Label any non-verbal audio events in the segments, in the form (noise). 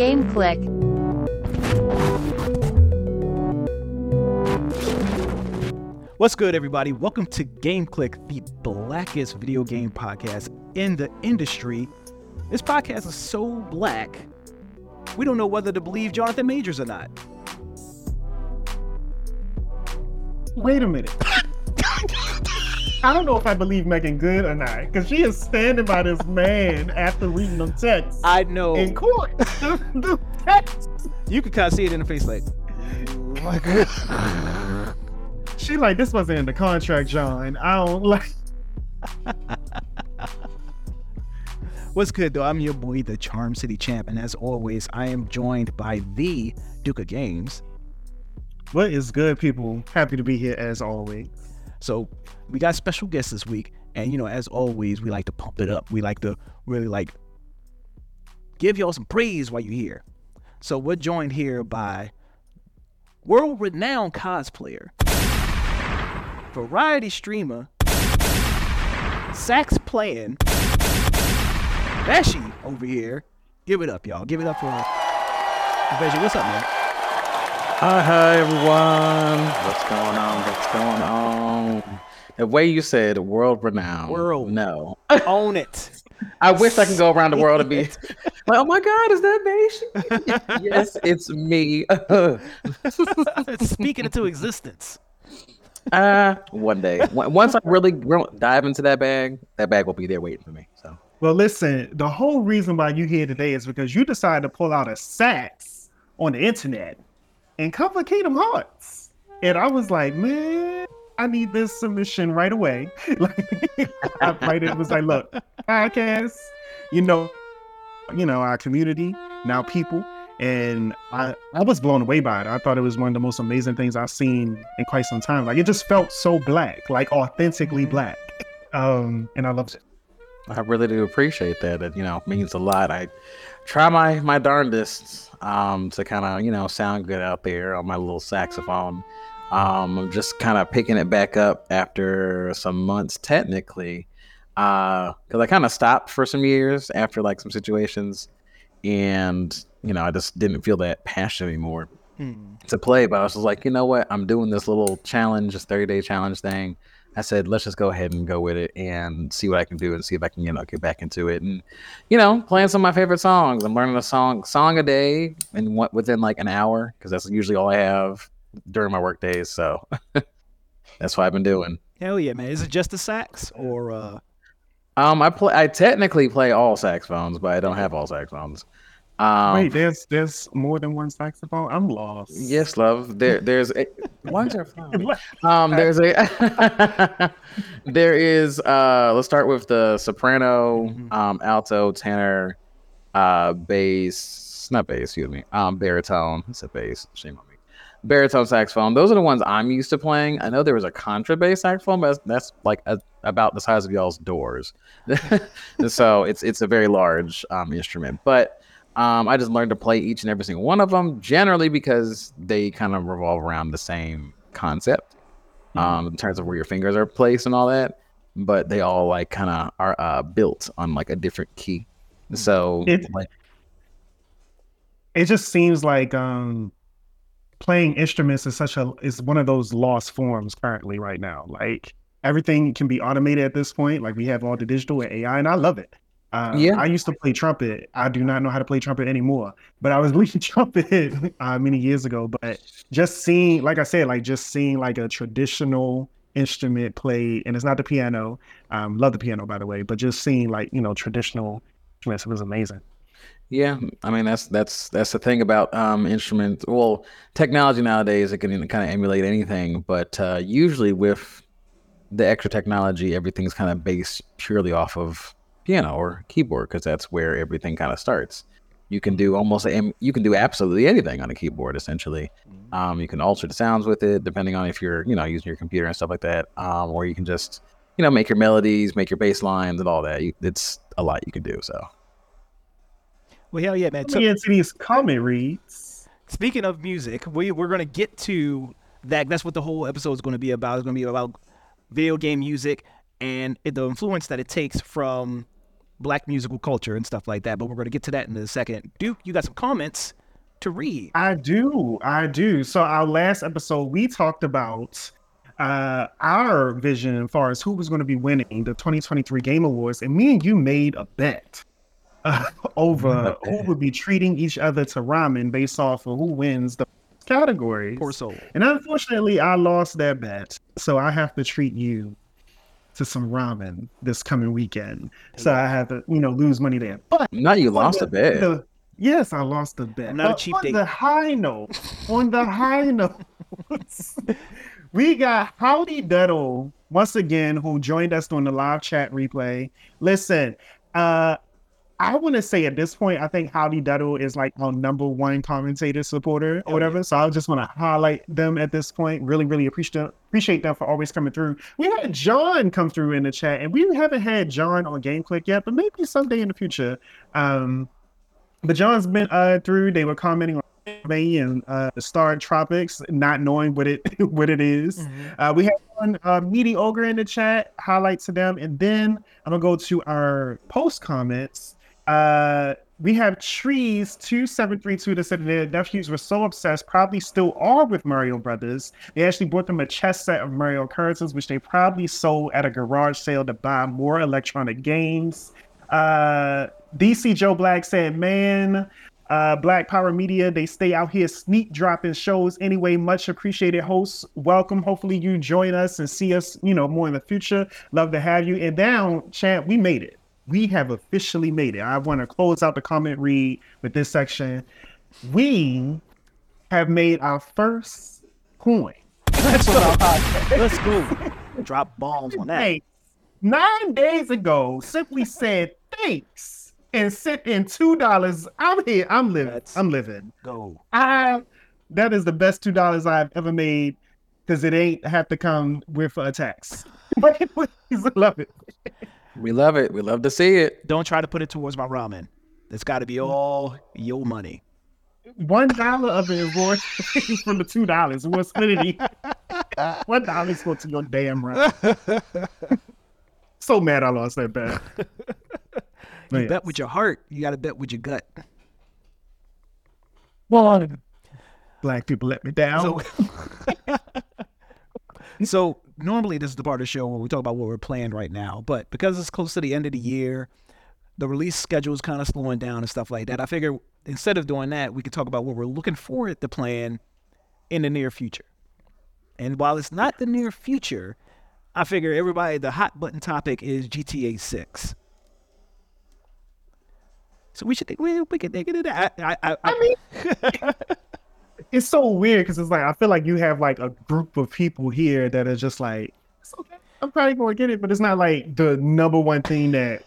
Game Clique. What's good, everybody? Welcome to Game Clique, the blackest video game podcast in the industry. This podcast is so black, we don't know whether to believe Jonathan Majors or not. Wait a minute. I don't know if I believe Meagan Good or not, because she is standing by this man after reading them texts I know. in court. (laughs) the text. You could kind of see it in the face, like, oh like She like, this wasn't in the contract, John. I don't like. (laughs) What's good, though? I'm your boy, the Charm City Champ, and as always, I am joined by the Duke of Games. What is good, people? Happy to be here as always. So we got special guests this week, and you know, as always, we like to pump it up. We like to really like give y'all some praise while you're here. So we're joined here by world-renowned cosplayer, variety streamer, sax playing, Veishi over here. Give it up, y'all. Give it up for Veishi. What's up, man? Hi, hi, everyone. What's going on? What's going on? The way you said world renowned. World. No. (laughs) Own it. I wish I could go around the world and be (laughs) like, oh my God, is that Beige? (laughs) yes, it's me. Speaking into existence. uh, one day. Once once I really dive into that bag, that bag will be there waiting for me. So, Well, listen, the whole reason why you're here today is because you decided to pull out a sax on the internet and Kingdom Hearts. And I was like, man, I need this submission right away. (laughs) like, I right it was like, look, podcast, you know, you know, our community, now people. And I, I was blown away by it. I thought it was one of the most amazing things I've seen in quite some time. Like it just felt so black, like authentically black. Um, and I loved it. I really do appreciate that. It, you know, means a lot. I try my, my darndest um, to kind of, you know, sound good out there on my little saxophone. Um, I'm just kind of picking it back up after some months, technically, because I kind of stopped for some years after like some situations, and you know I just didn't feel that passion anymore Hmm. to play. But I was just like, you know what, I'm doing this little challenge, this 30 day challenge thing. I said, let's just go ahead and go with it and see what I can do and see if I can, you know, get back into it. And, you know, playing some of my favorite songs. I'm learning a song, song a day, and what within like an hour because that's usually all I have during my work days. So (laughs) that's what I've been doing. Hell yeah, man. Is it just the sax or uh Um, I play. I technically play all saxophones, but I don't have all saxophones. Um, Wait, there's there's more than one saxophone. I'm lost. Yes, love. There, there's. A, why is there? (laughs) Um, there's a. (laughs) there is. Uh, let's start with the soprano, Mhm. um, alto, tenor, uh, bass. Not bass. Excuse me. Um, baritone. It's a bass. Shame on me. Baritone saxophone. Those are the ones I'm used to playing. I know there was a contrabass saxophone, but that's, that's like a, about the size of y'all's doors. (laughs) so it's it's a very large um, instrument, but. Um, I just learned to play each and every single one of them, generally because they kind of revolve around the same concept um, in terms of where your fingers are placed and all that. But they all like kind of are uh, built on like a different key. So It- like, It just seems like um playing instruments is such a is one of those lost forms currently right now. Like everything can be automated at this point. Like we have all the digital and AI, and I love it. Uh, Yeah. I used to play trumpet. I do not know how to play trumpet anymore, but I was (laughs) leading trumpet uh, many years ago. But just seeing, like I said, like just seeing like a traditional instrument played, and it's not the piano. Um, love the piano, by the way, but just seeing like you know traditional instruments was amazing. Yeah, I mean that's that's that's the thing about um instruments. Well, technology nowadays it can kind of emulate anything, but uh, usually with the extra technology, everything's kind of based purely off of piano or keyboard because that's where everything kind of starts. You can do almost you can do absolutely anything on a keyboard essentially. Um, you can alter the sounds with it depending on if you're you know using your computer and stuff like that, um, or you can just you know make your melodies, make your bass lines, and all that. You, it's a lot you can do. So. well hell yeah, man. Let So, me get to these comment reads. speaking of music, we we're gonna get to that. That's what the whole episode is gonna be about. It's gonna be about video game music and the influence that it takes from black musical culture and stuff like that. But we're going to get to that in a second. Duke, you got some comments to read. I do. I do. So our last episode, we talked about uh, our vision as far as who was going to be winning the 2023 Game Awards, and me and you made a bet uh, (laughs) over who would be treating each other to ramen based off of who wins the categories. Poor soul. And unfortunately, I lost that bet, so I have to treat you to some ramen this coming weekend. So I have to, you know, lose money there. But Not you lost the- a bet. the- yes, I lost the bet. I'm not a But cheap on date. the high note, on the high (laughs) note, we got Howdy Duddle once again, who joined us on the live chat replay. Listen, uh, I want to say at this point, I think Howdy Duddle is like our number one commentator supporter Oh, or whatever. So I just want to highlight them at this point. Really, really appreciate appreciate them for always coming through. We had John come through in the chat, and we haven't had John on GameClique yet, but maybe someday in the future. Um, but John's been uh through. They were commenting on anime and uh StarTropics, not knowing what it (laughs) what it is. Uh, we have one uh, meaty ogre in the chat. Highlight to them, and then I'm gonna go to our post comments. Uh, we have trees two seven three two that said their nephews were so obsessed, probably still are with Mario Brothers. They actually bought them a chess set of Mario characters, which they probably sold at a garage sale to buy more electronic games. Uh, DC Joe Black said, "Man, uh, Black Power Media, they stay out here sneak dropping shows anyway. Much appreciated, hosts. Welcome. Hopefully, you join us and see us, you know, more in the future. Love to have you. And down, champ, we made it. We have officially made it. I want to close out the comment read with this section. We have made our first coin. Let's go. (laughs) Let's go. Drop bombs on that. Hey, nine days ago, simply said thanks and sent in two dollars. I'm here. I'm living. That's- I'm living. Go. I that is the best two dollars I've ever made because it ain't have to come with a tax. (laughs) But it please love it. (laughs) We love it. We love to see it. Don't try to put it towards my ramen. It's got to be all your money. One dollar of it is worth from the two dollars. We'll split One dollar is going to your damn right. so mad I lost that bet. You Man. bet with your heart. You got to bet with your gut. Well, black people let me down. So, (laughs) (laughs) so normally this is the part of the show where we talk about what we're playing right now, but because it's close to the end of the year, the release schedule is kind of slowing down and stuff like that. I figure instead of doing that, we could talk about what we're looking forward to playing in the near future. And while it's not the near future, I figure everybody the hot button topic is GTA 6. So we should think we, we could think into that. I, I, I, I mean, (laughs) (laughs) it's so weird because it's like I feel like you have like a group of people here that are just like, it's okay, I'm probably gonna get it, but it's not like the number one thing that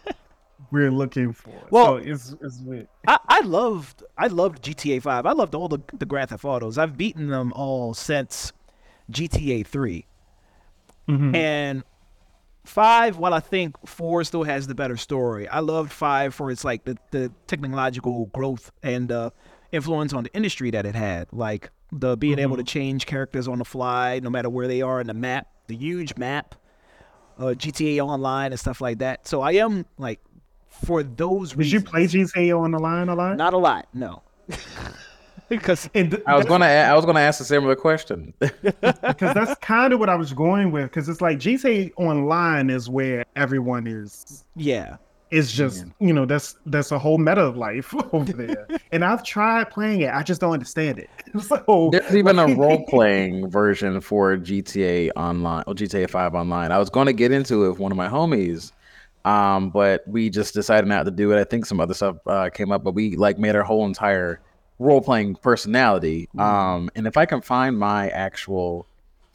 we're looking for. Well- so it's it's weird. I, I loved I loved GTA Five. I loved all the the Grand Theft Autos. I've beaten them all since GTA 3 and five. While I think four still has the better story, I loved five for its like the the technological growth and uh, influence on the industry that it had, like the being able to change characters on the fly no matter where they are in the map, the huge map, uh, GTA Online and stuff like that. So I am like for those Did you reasons. play GTA on the line a lot? Not a lot, no. (laughs) because th- I was gonna. a- I was gonna ask a similar question. (laughs) because that's kind of what I was going with. Because it's like GTA Online is where everyone is. yeah, It's just you know that's that's a whole meta of life (laughs) over there. (laughs) and I've tried playing it, I just don't understand it. (laughs) So There's even a role playing version for GTA Online or GTA 5 Online. I was going to get into it with one of my homies, um, but we just decided not to do it. I think some other stuff uh, came up, but we like made our whole entire role playing personality. Um, and if I can find my actual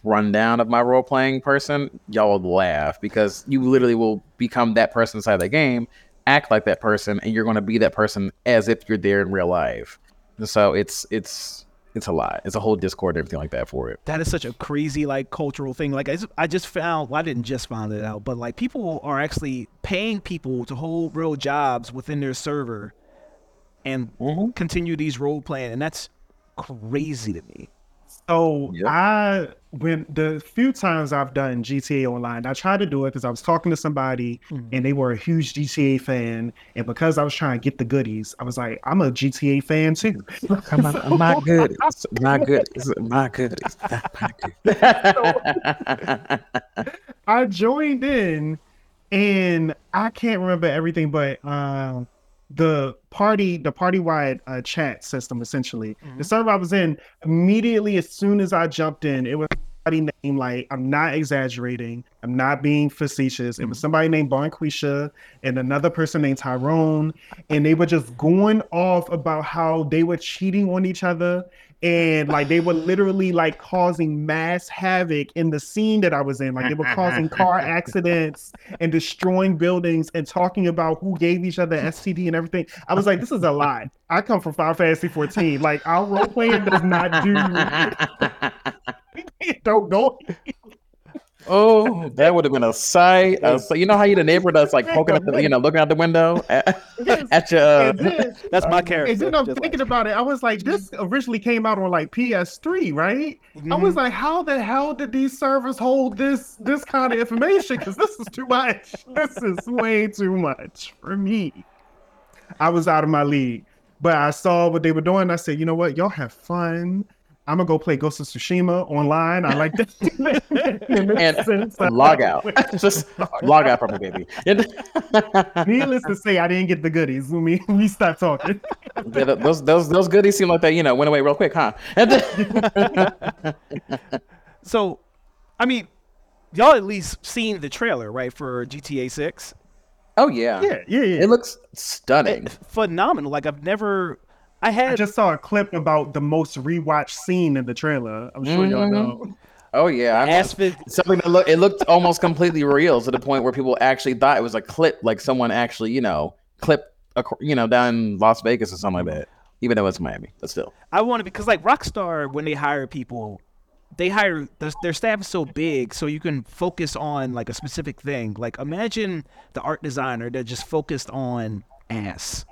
rundown of my role playing person, y'all will laugh because you literally will become that person inside the game, act like that person, and you're going to be that person as if you're there in real life. And so it's it's it's a lot. It's a whole Discord and everything like that for it. that is such a crazy like cultural thing. Like I just, I just found, well, I didn't just find it out, but like people are actually paying people to hold real jobs within their server and Mhm. continue these role playing, and that's crazy to me. So Yep. I when the few times I've done GTA Online, I tried to do it because I was talking to somebody Mhm. and they were a huge GTA fan, and because I was trying to get the goodies, I was like, I'm a GTA fan too. (laughs) Come on, (laughs) my goodies, my goodies, my goodies, my goodies. I joined in, and I can't remember everything, but um, the party, the party wide uh, chat system, essentially, the Mhm. server I was in, immediately as soon as I jumped in, it was somebody named like I'm not exaggerating, I'm not being facetious. It was mm-hmm. somebody named Bonquisha and another person named Tyrone, and they were just going off about how they were cheating on each other and like they were literally like causing mass havoc in the scene that I was in. Like they were causing car (laughs) accidents and destroying buildings and talking about who gave each other STD and everything. I was like, this is a lot. I come from Final Fantasy 14. Like our role playing does not do (laughs) (laughs) don't go. oh, (laughs) that would have been a sight. Uh, so you know how you the neighbor that's like poking up, the, you know, looking out the window (laughs) at, at your. Uh, then, that's my character. and then I'm just like- thinking about it. I was like, this originally came out on like PS3, right? I Mhm. was like, how the hell did these servers hold this this kind of information? Because this is too much. This is way too much for me. I was out of my league, but I saw what they were doing. I said, you know what, y'all have fun. I'm gonna go play Ghost of Tsushima online. I like that. (laughs) And log out. (laughs) Just log out from it, baby. (laughs) Needless to say, I didn't get the goodies. When we we stopped talking. Yeah, those those those goodies seem like they you know went away real quick, huh? So, I mean, y'all at least seen the trailer, right, for GTA 6? oh yeah. Yeah, yeah, yeah. it looks stunning. Phenomenal. Like I've never I I just saw a clip about the most rewatched scene in the trailer. I'm sure y'all Mhm. know. Oh yeah, I- Aspen something that look it looked almost completely real to the point where people actually thought it was a clip, like someone actually you know clip, a, you know, down in Las Vegas or something like that. Even though it's Miami, but still. I want to because like Rockstar when they hire people, they hire their, their staff is so big so you can focus on like a specific thing. Like imagine the art designer that just focused on ass.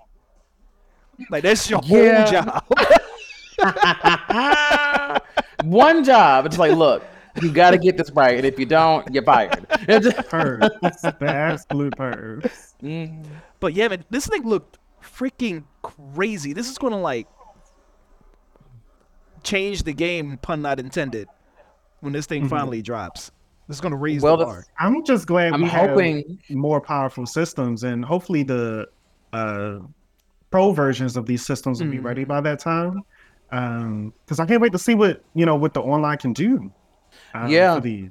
Like that's your Yeah. whole job. (laughs) One job. It's like, look, you got to get this right, and if you don't, you're fired. It's- Pervs. (laughs) the absolute pervs. Mm. but yeah, man, this thing looked freaking crazy. This is gonna like change the game, pun not intended, when this thing Mhm. finally drops. This is gonna raise Well, the the- bar. I'm just glad I'm we have hoping. more powerful systems, and hopefully the uh, pro versions of these systems will be Mhm. ready by that time. Because I can't wait to see what you know what the online can do. uh, Yeah. for these.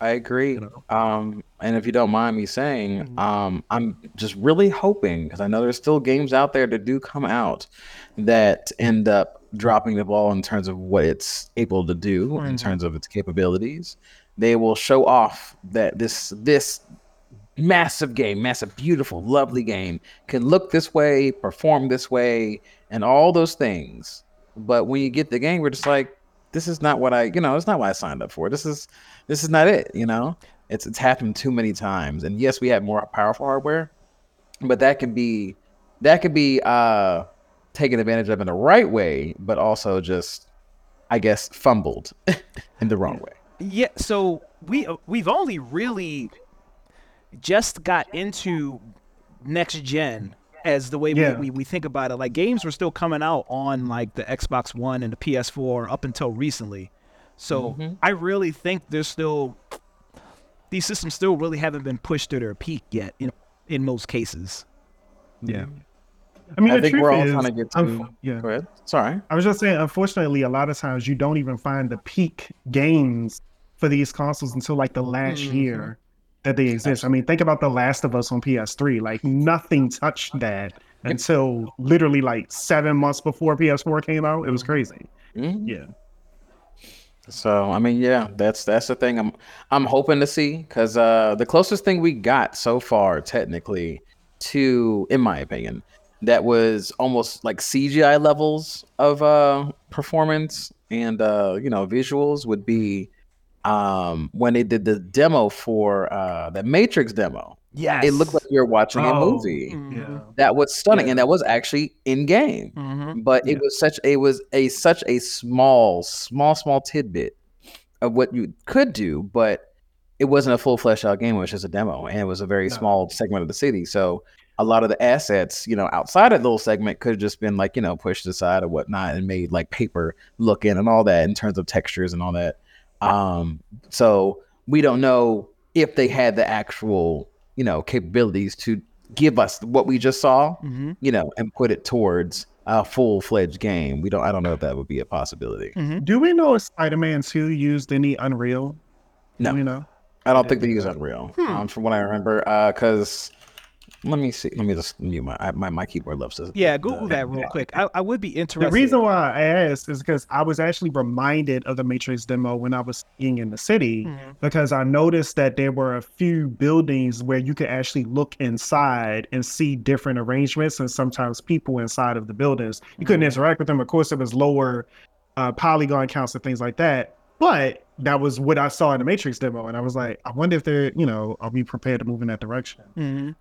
I agree. you know. Um, and if you don't mind me saying, Mhm. um, I'm just really hoping because I know there's still games out there that do come out that end up dropping the ball in terms of what it's able to do in Mhm. terms of its capabilities. They will show off that this this massive game, massive, beautiful, lovely game can look this way, perform this way, and all those things. But when you get the game, we're just like, this is not what I, you know, it's not what I signed up for. This is this is not it, you know? It's it's happened too many times. And yes, we have more powerful hardware, but that can be that could be uh taken advantage of in the right way, but also just I guess fumbled (laughs) in the wrong way. Yeah, so we we've only really just got into next gen as the way Yeah. we, we, we think about it. Like games were still coming out on like the Xbox One and the PS4 up until recently. So Mhm. I really think there's still these systems still really haven't been pushed to their peak yet. You know, in most cases. Yeah. I mean, I the think truth we're all is, trying to get to unf- yeah. Go ahead. Sorry. I was just saying, unfortunately, a lot of times you don't even find the peak games for these consoles until like the last Mhm. year that they exist. I mean, think about The Last of Us on PS3. Like nothing touched that until literally like seven months before PS4 came out. It was crazy. Mhm. Yeah. So I mean, yeah, that's that's the thing I'm I'm hoping to see because uh, the closest thing we got so far, technically, to in my opinion, that was almost like CGI levels of uh, performance and uh, you know visuals would be um, when they did the demo for uh, the Matrix demo Yes. It looked like you're watching a Oh. movie. Mhm. Yeah. That was stunning, Yeah. and that was actually in game. Mhm. But it Yeah. was such it was a such a small, small, small tidbit of what you could do, but it wasn't a full fleshed out game. It was just a demo, and it was a very No. small segment of the city. So a lot of the assets, you know, outside of the little segment could have just been like, you know, pushed aside or whatnot and made like paper look in and all that in terms of textures and all that. Um, so we don't know if they had the actual, you know, capabilities to give us what we just saw, Mhm. you know, and put it towards a full fledged game. We don't I don't know if that would be a possibility. Mhm. Do we know if Spider-Man 2 used any Unreal? No. Do we know? I don't think they use Unreal, Hmm. um, from what I remember. Uh, because let me see. Let me just mute my my my keyboard loves to. Yeah, Google that real quick. I, I would be interested. The reason why I asked is because I was actually reminded of the Matrix demo when I was skiing in the city Mhm. because I noticed that there were a few buildings where you could actually look inside and see different arrangements and sometimes people inside of the buildings. You couldn't Mhm. interact with them. Of course, it was lower uh, polygon counts and things like that. But that was what I saw in the Matrix demo, and I was like, I wonder if they're, you know, are we prepared to move in that direction? Mhm.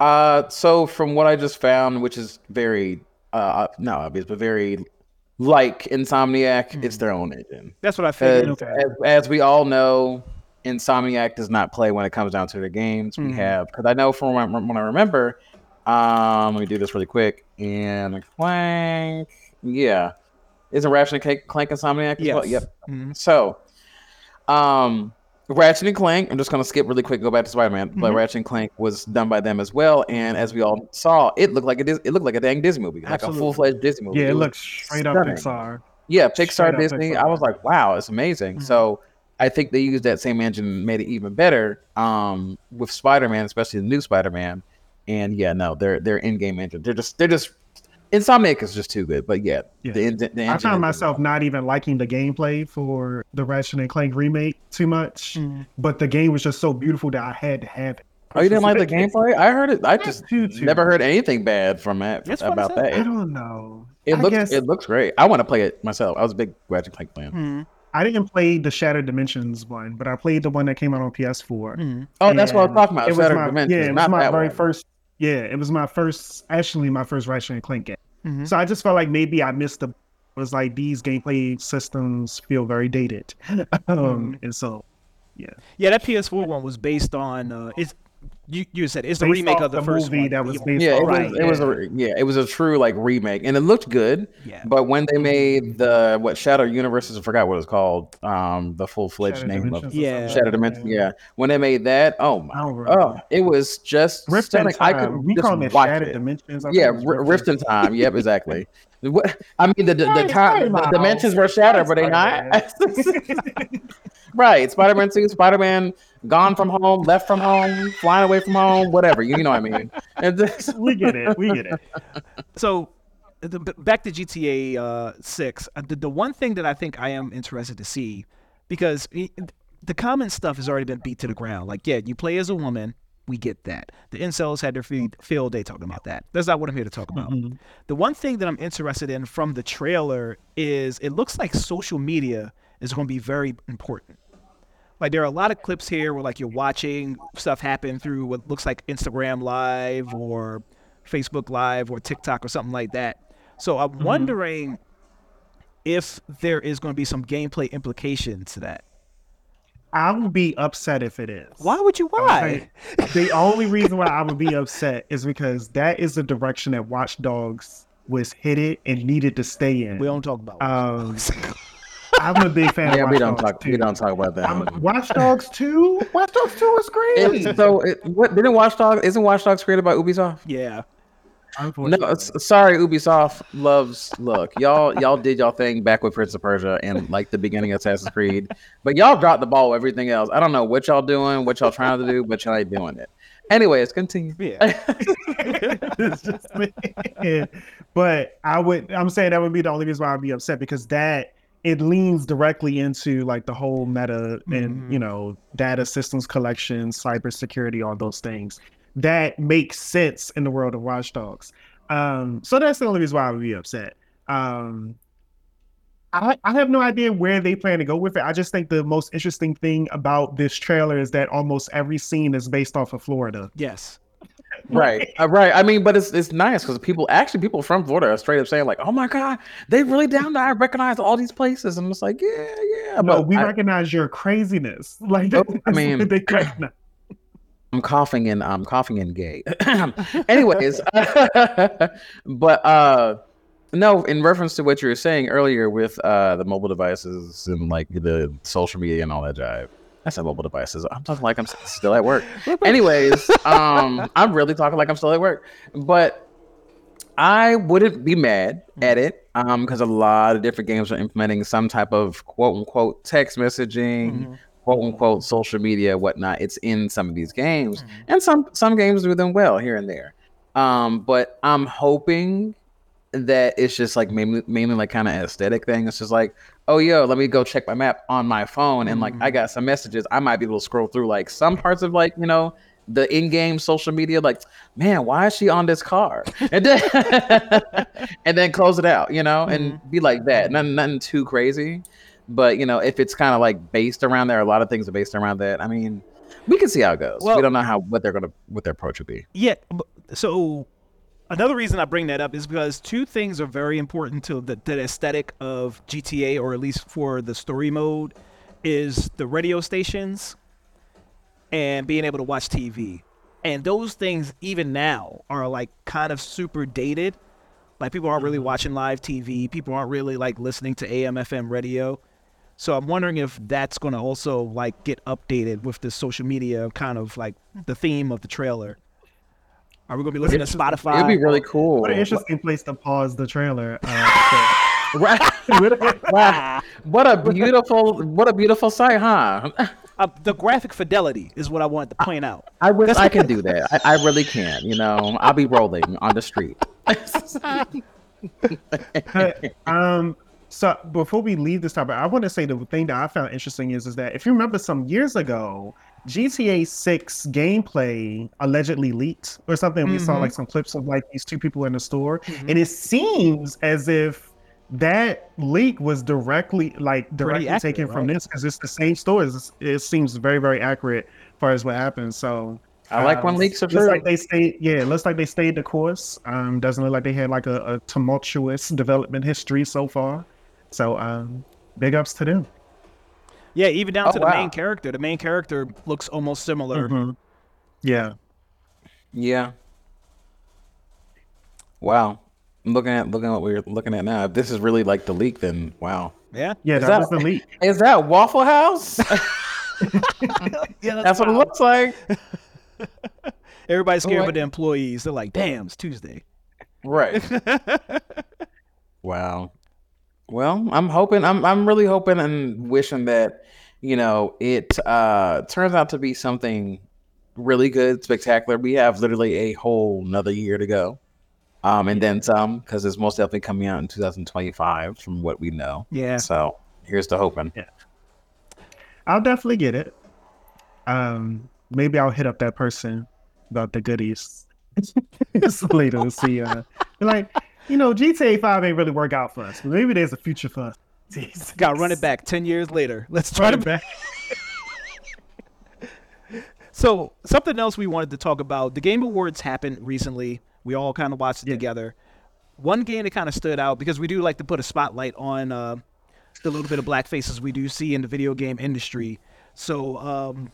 Uh, so from what I just found, which is very uh not obvious, but very like Insomniac, it's Mhm. their own engine. That's what I As. Okay. as, as we all know, Insomniac does not play when it comes down to their games. We Mhm. have because I know from when, when I remember. Um, let me do this really quick. And Clank, yeah, isn't Ratchet and Clank, Insomniac? as well? Yes. Yep. Mhm. So, um, Ratchet and Clank. I'm just gonna skip really quick. Go back to Spider-Man, but Mhm. Ratchet and Clank was done by them as well. And as we all saw, it looked like it is. It looked like a dang Disney movie, like Absolutely. a full-fledged Disney movie. Yeah, it was looks straight up. Pixar. Yeah, Pixar, Disney. Pixar. I was like, wow, it's amazing. Mhm. So I think they used that same engine and made it even better um, with Spider-Man, especially the new Spider-Man. And yeah, no, their their in-game engine. They're just they're just Insomniac is just too good. But yeah, Yeah. the, en- the. I found myself not even liking the gameplay for the Ratchet and Clank remake too much, Mhm. but the game was just so beautiful that I had to have it. Oh, you didn't like the gameplay? I heard it. I just too, too never heard anything bad from it That's about that. I don't know. it I looks guess it looks great. I want to play it myself. I was a big Ratchet and Clank fan. Mhm. I didn't play the Shattered Dimensions one, but I played the one that came out on PS4. Mhm. Oh, that's what I was talking about. It was my, Dimensions, yeah, it was not my very one. first. Yeah, it was my first, actually my first Ratchet and Clank game. Mhm. So I just felt like maybe I missed the. Was like these gameplay systems feel very dated, (laughs) um, and so yeah, Yeah, that PS4 one was based on. Uh, it's you. You said it's the based remake of the, first movie one. that was Yeah. based Yeah, it off. Right, was. It was yeah. a yeah. It was a true like remake, and it looked good. Yeah. But when they made the what Shadow Universes, I forgot what it was called. Um, the full fledged name of Dimensions Yeah. Shadow like Dimensions. Yeah, when they made that, oh my, I don't remember. oh, it was just Rift in stunning. I Time. could We just call them watch Shattered it. Dimensions. I Yeah, think Rift in Time. Yep, exactly. (laughs) What I mean, the the, the, Hey, time, the dimensions were shattered, but they not. (laughs) right, Spider Man Two, Spider Man gone from home, left from home, flying away from home, whatever. You, you know what I mean? And (laughs) this, we get it. We get it. So, the, back to GTA uh, Six. Uh, the, the one thing that I think I am interested to see, because i- the common stuff has already been beat to the ground. Like, yeah, you play as a woman. We get that. The incels had their feed, field day talking about that. That's not what I'm here to talk about. Mhm. The one thing that I'm interested in from the trailer is it looks like social media is going to be very important. Like there are a lot of clips here where like you're watching stuff happen through what looks like Instagram Live or Facebook Live or TikTok or something like that. So I'm wondering if there is going to be some gameplay implication to that. I would be upset if it is. Why would you? Why? the only (laughs) reason why I would be upset is because that is the direction that Watch Dogs was headed and needed to stay in. We don't talk about. Um, (laughs) I'm a big fan yeah, of we Watch don't Dogs talk. 2. We don't talk about that. I'm. Watch Dogs 2? Watch Dogs 2 was great. It's- so, it, what didn't Watch Dogs? Isn't Watch Dogs created by Ubisoft? yeah. No, sorry, Ubisoft loves look. Y'all y'all did y'all thing back with Prince of Persia and like the beginning of Assassin's Creed, but y'all dropped the ball with everything else. I don't know what y'all doing, what y'all trying to do, but y'all ain't doing it. Anyways, continue. Yeah. (laughs) It's just me. Yeah. but I would I'm saying that would be the only reason why I'd be upset because that it leans directly into like the whole meta and mm-hmm. you know data systems collection, cybersecurity, all those things that makes sense in the world of Watch Dogs. Um, so that's the only reason why I would be upset. Um, I, I have no idea where they plan to go with it. I just think the most interesting thing about this trailer is that almost every scene is based off of Florida. Yes. (laughs) right, uh, right. I mean, but it's it's nice because people actually people from Florida are straight up saying like, "Oh my god, they really down there. I recognize all these places," and it's like, yeah, yeah. No, but we I, recognize your craziness. (laughs) Like, Oh, I mean- they recognize- I'm coughing and I'm coughing and gay. (laughs) (clears throat) Anyways, (laughs) but uh no, in reference to what you were saying earlier with uh the mobile devices and like the social media and all that jive. I said mobile devices. I'm talking like I'm still at work. (laughs) Anyways, um I'm really talking like I'm still at work. But I wouldn't be mad at it um because a lot of different games are implementing some type of quote unquote text messaging quote unquote social media, whatnot. It's in some of these games, hmm. and some some games do them well here and there. Um, but I'm hoping that it's just like mainly, mainly like kind of aesthetic thing. It's just like, oh yo, let me go check my map on my phone, and like I mm-hmm. got some messages. I might be able to scroll through like some parts of like you know the in-game social media. Like, man, why is she on this car? And then (laughs) and then close it out, you know, and mm-hmm. be like that. Nothing, nothing too crazy. But you know, if it's kind of like based around there, a lot of things are based around that. I mean, we can see how it goes. Well- we don't know how what they're gonna what their approach would be. Yeah. So another reason I bring that up is because two things are very important to the, the aesthetic of GTA, or at least for the story mode, is the radio stations and being able to watch TV. And those things, even now, are like kind of super dated. Like people aren't really mm-hmm. watching live TV. People aren't really like listening to AM, FM radio. So I'm wondering if that's going to also like get updated with the social media kind of like the theme of the trailer. Are we going to be listening to Spotify? It'd be really cool. What an interesting place to pause the trailer. Uh, (laughs) Right. wow. What a beautiful what a beautiful sight, huh? Uh, the graphic fidelity is what I wanted to point out. I wish I can (laughs) do that. I, I really can. You know, I'll be rolling on the street. (laughs) But, um, so before we leave this topic, I want to say the thing that I found interesting is is that if you remember some years ago, GTA 6 gameplay allegedly leaked or something. We saw like some clips of like these two people in the store, and it seems as if that leak was directly like directly accurate, taken from right? this because it's the same store. It's, it seems very very accurate as far as what happened. So I like when um, leaks are true. like they stayed. Yeah, it looks like they stayed the course. Um, doesn't look like they had like a, a tumultuous development history so far. So, um, big ups to them. Yeah, even down Oh, to the wow. main character. The main character looks almost similar. Mhm. Yeah, Yeah. Wow. I'm looking at looking at what we're looking at now. If this is really like the leak, then wow. Yeah. yeah, Is that, that- was the leak. (laughs) Is that Waffle House? (laughs) Yeah, That's what it looks like. (laughs) Everybody's scared Oh, I- of the employees. They're like, damn, it's Tuesday. Right. wow. Well, I'm hoping I'm I'm really hoping and wishing that, you know, it uh turns out to be something really good, spectacular. We have literally a whole another year to go. Um and then some, because it's most definitely coming out in 2025 from what we know. Yeah. So here's the hoping. Yeah. I'll definitely get it. Um, maybe I'll hit up that person about the goodies (laughs) later to see. Uh, like, you know, GTA Five ain't really work out for us. Maybe there's a future for us. (laughs) Got to run it back 10 years later. Let's try Run it back. (laughs) So something else we wanted to talk about. The Game Awards happened recently. We all kind of watched it Yeah. together. One game that kind of stood out because we do like to put a spotlight on uh, the little bit of black faces we do see in the video game industry. So, um,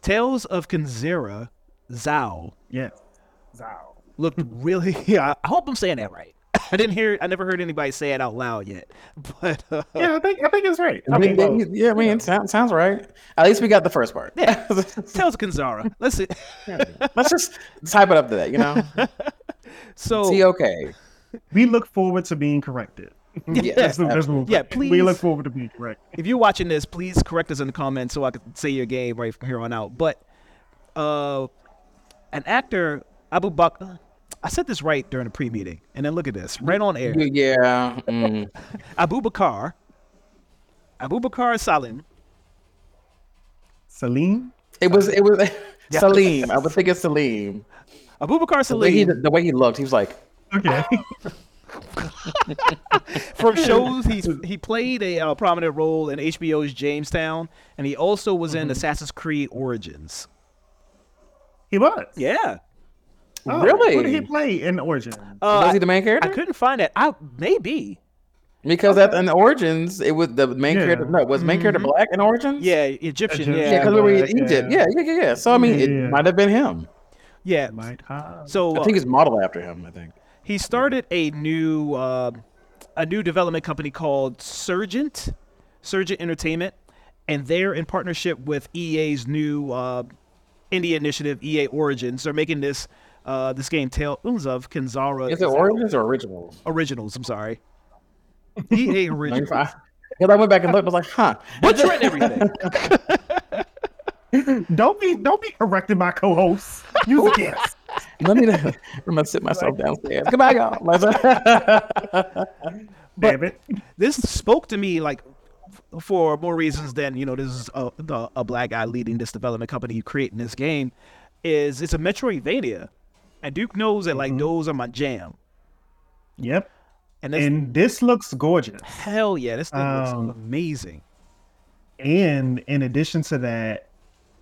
Tales of Kenzera, Zau, Yeah. Zau. looked really. (laughs) Yeah, I hope I'm saying that right. I didn't hear. I never heard anybody say it out loud yet. (laughs) But uh, Yeah, I think I think it's right. I mean, yeah, yeah, I mean, it sounds, sounds right. At least we got the first part. Yeah. (laughs) Tales of Kenzera. Let's see. (laughs) Let's just type it up to that, you know? So See, okay. we look forward to being corrected. Yeah. That's the- that's what- Yeah, We look forward to being corrected. if you're watching this, please correct us in the comments so I can say your game right from here on out. But uh, an actor, Abubakar, I said this right during the pre-meeting, and then look at this, right on air. Yeah. mm. (laughs) Abubakar, Abu Bakar Salim. Celine. It was, it was (laughs) Salim. I would think it's Salim. Abubakar The way, he, Salim. the way he looked, he was like, Okay. (laughs) From shows, he's he played a uh, prominent role in HBO's Jamestown, and he also was in Assassin's Creed Origins. He was. Yeah, Oh, Really? Who did he play in Origin? uh, Was he the main character? I couldn't find it. I maybe. because at in Origins, it was the main Yeah. character. No, was main character Mhm. black in Origins? Yeah, Egyptian. Egyptian. yeah, Yeah, because we were in Egypt. yeah. Yeah, yeah, yeah, yeah. So I mean, Yeah, it might have been him. yeah. Might have. So I uh, think it's modeled after him. I think. he started a new uh, a new development company called Surgent, Surgent Entertainment, and they're in partnership with EA's new uh, indie initiative, EA Origins. They're making this uh, this game Tales of Kenzera Is it Origins or Originals? Originals. I'm sorry, EA (laughs) Originals. Because I went back and looked, I was like, huh. What's Butchering everything. (laughs) Don't be don't be correcting my co-host. You (laughs) guess. Let me. I'm gonna sit myself downstairs. Goodbye, y'all. Damn it. this spoke to me like for more reasons than you know this is a, the, a black guy leading this development company creating this game is it's a metroidvania and duke knows that like those are my jam Yep. and that's And this looks gorgeous. hell yeah this thing Um, looks amazing And in addition to that,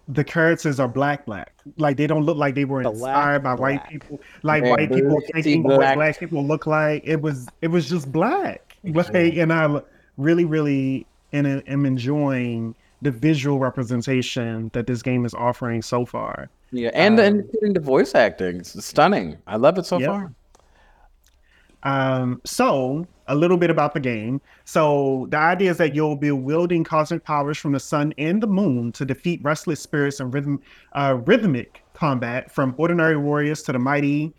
the characters are black black. Like they don't look like they were Black, inspired by white people. Like Yeah, white people booty thinking what black. black people look like. It was it was just black. Like, and I really, really and am enjoying the visual representation that this game is offering so far. yeah, and Um, including the voice acting, it's stunning. I love it so Yep. far. Um, so a little bit about the game. So the idea is that you'll be wielding cosmic powers from the sun and the moon to defeat restless spirits and rhythm, uh, rhythmic combat from ordinary warriors to the mighty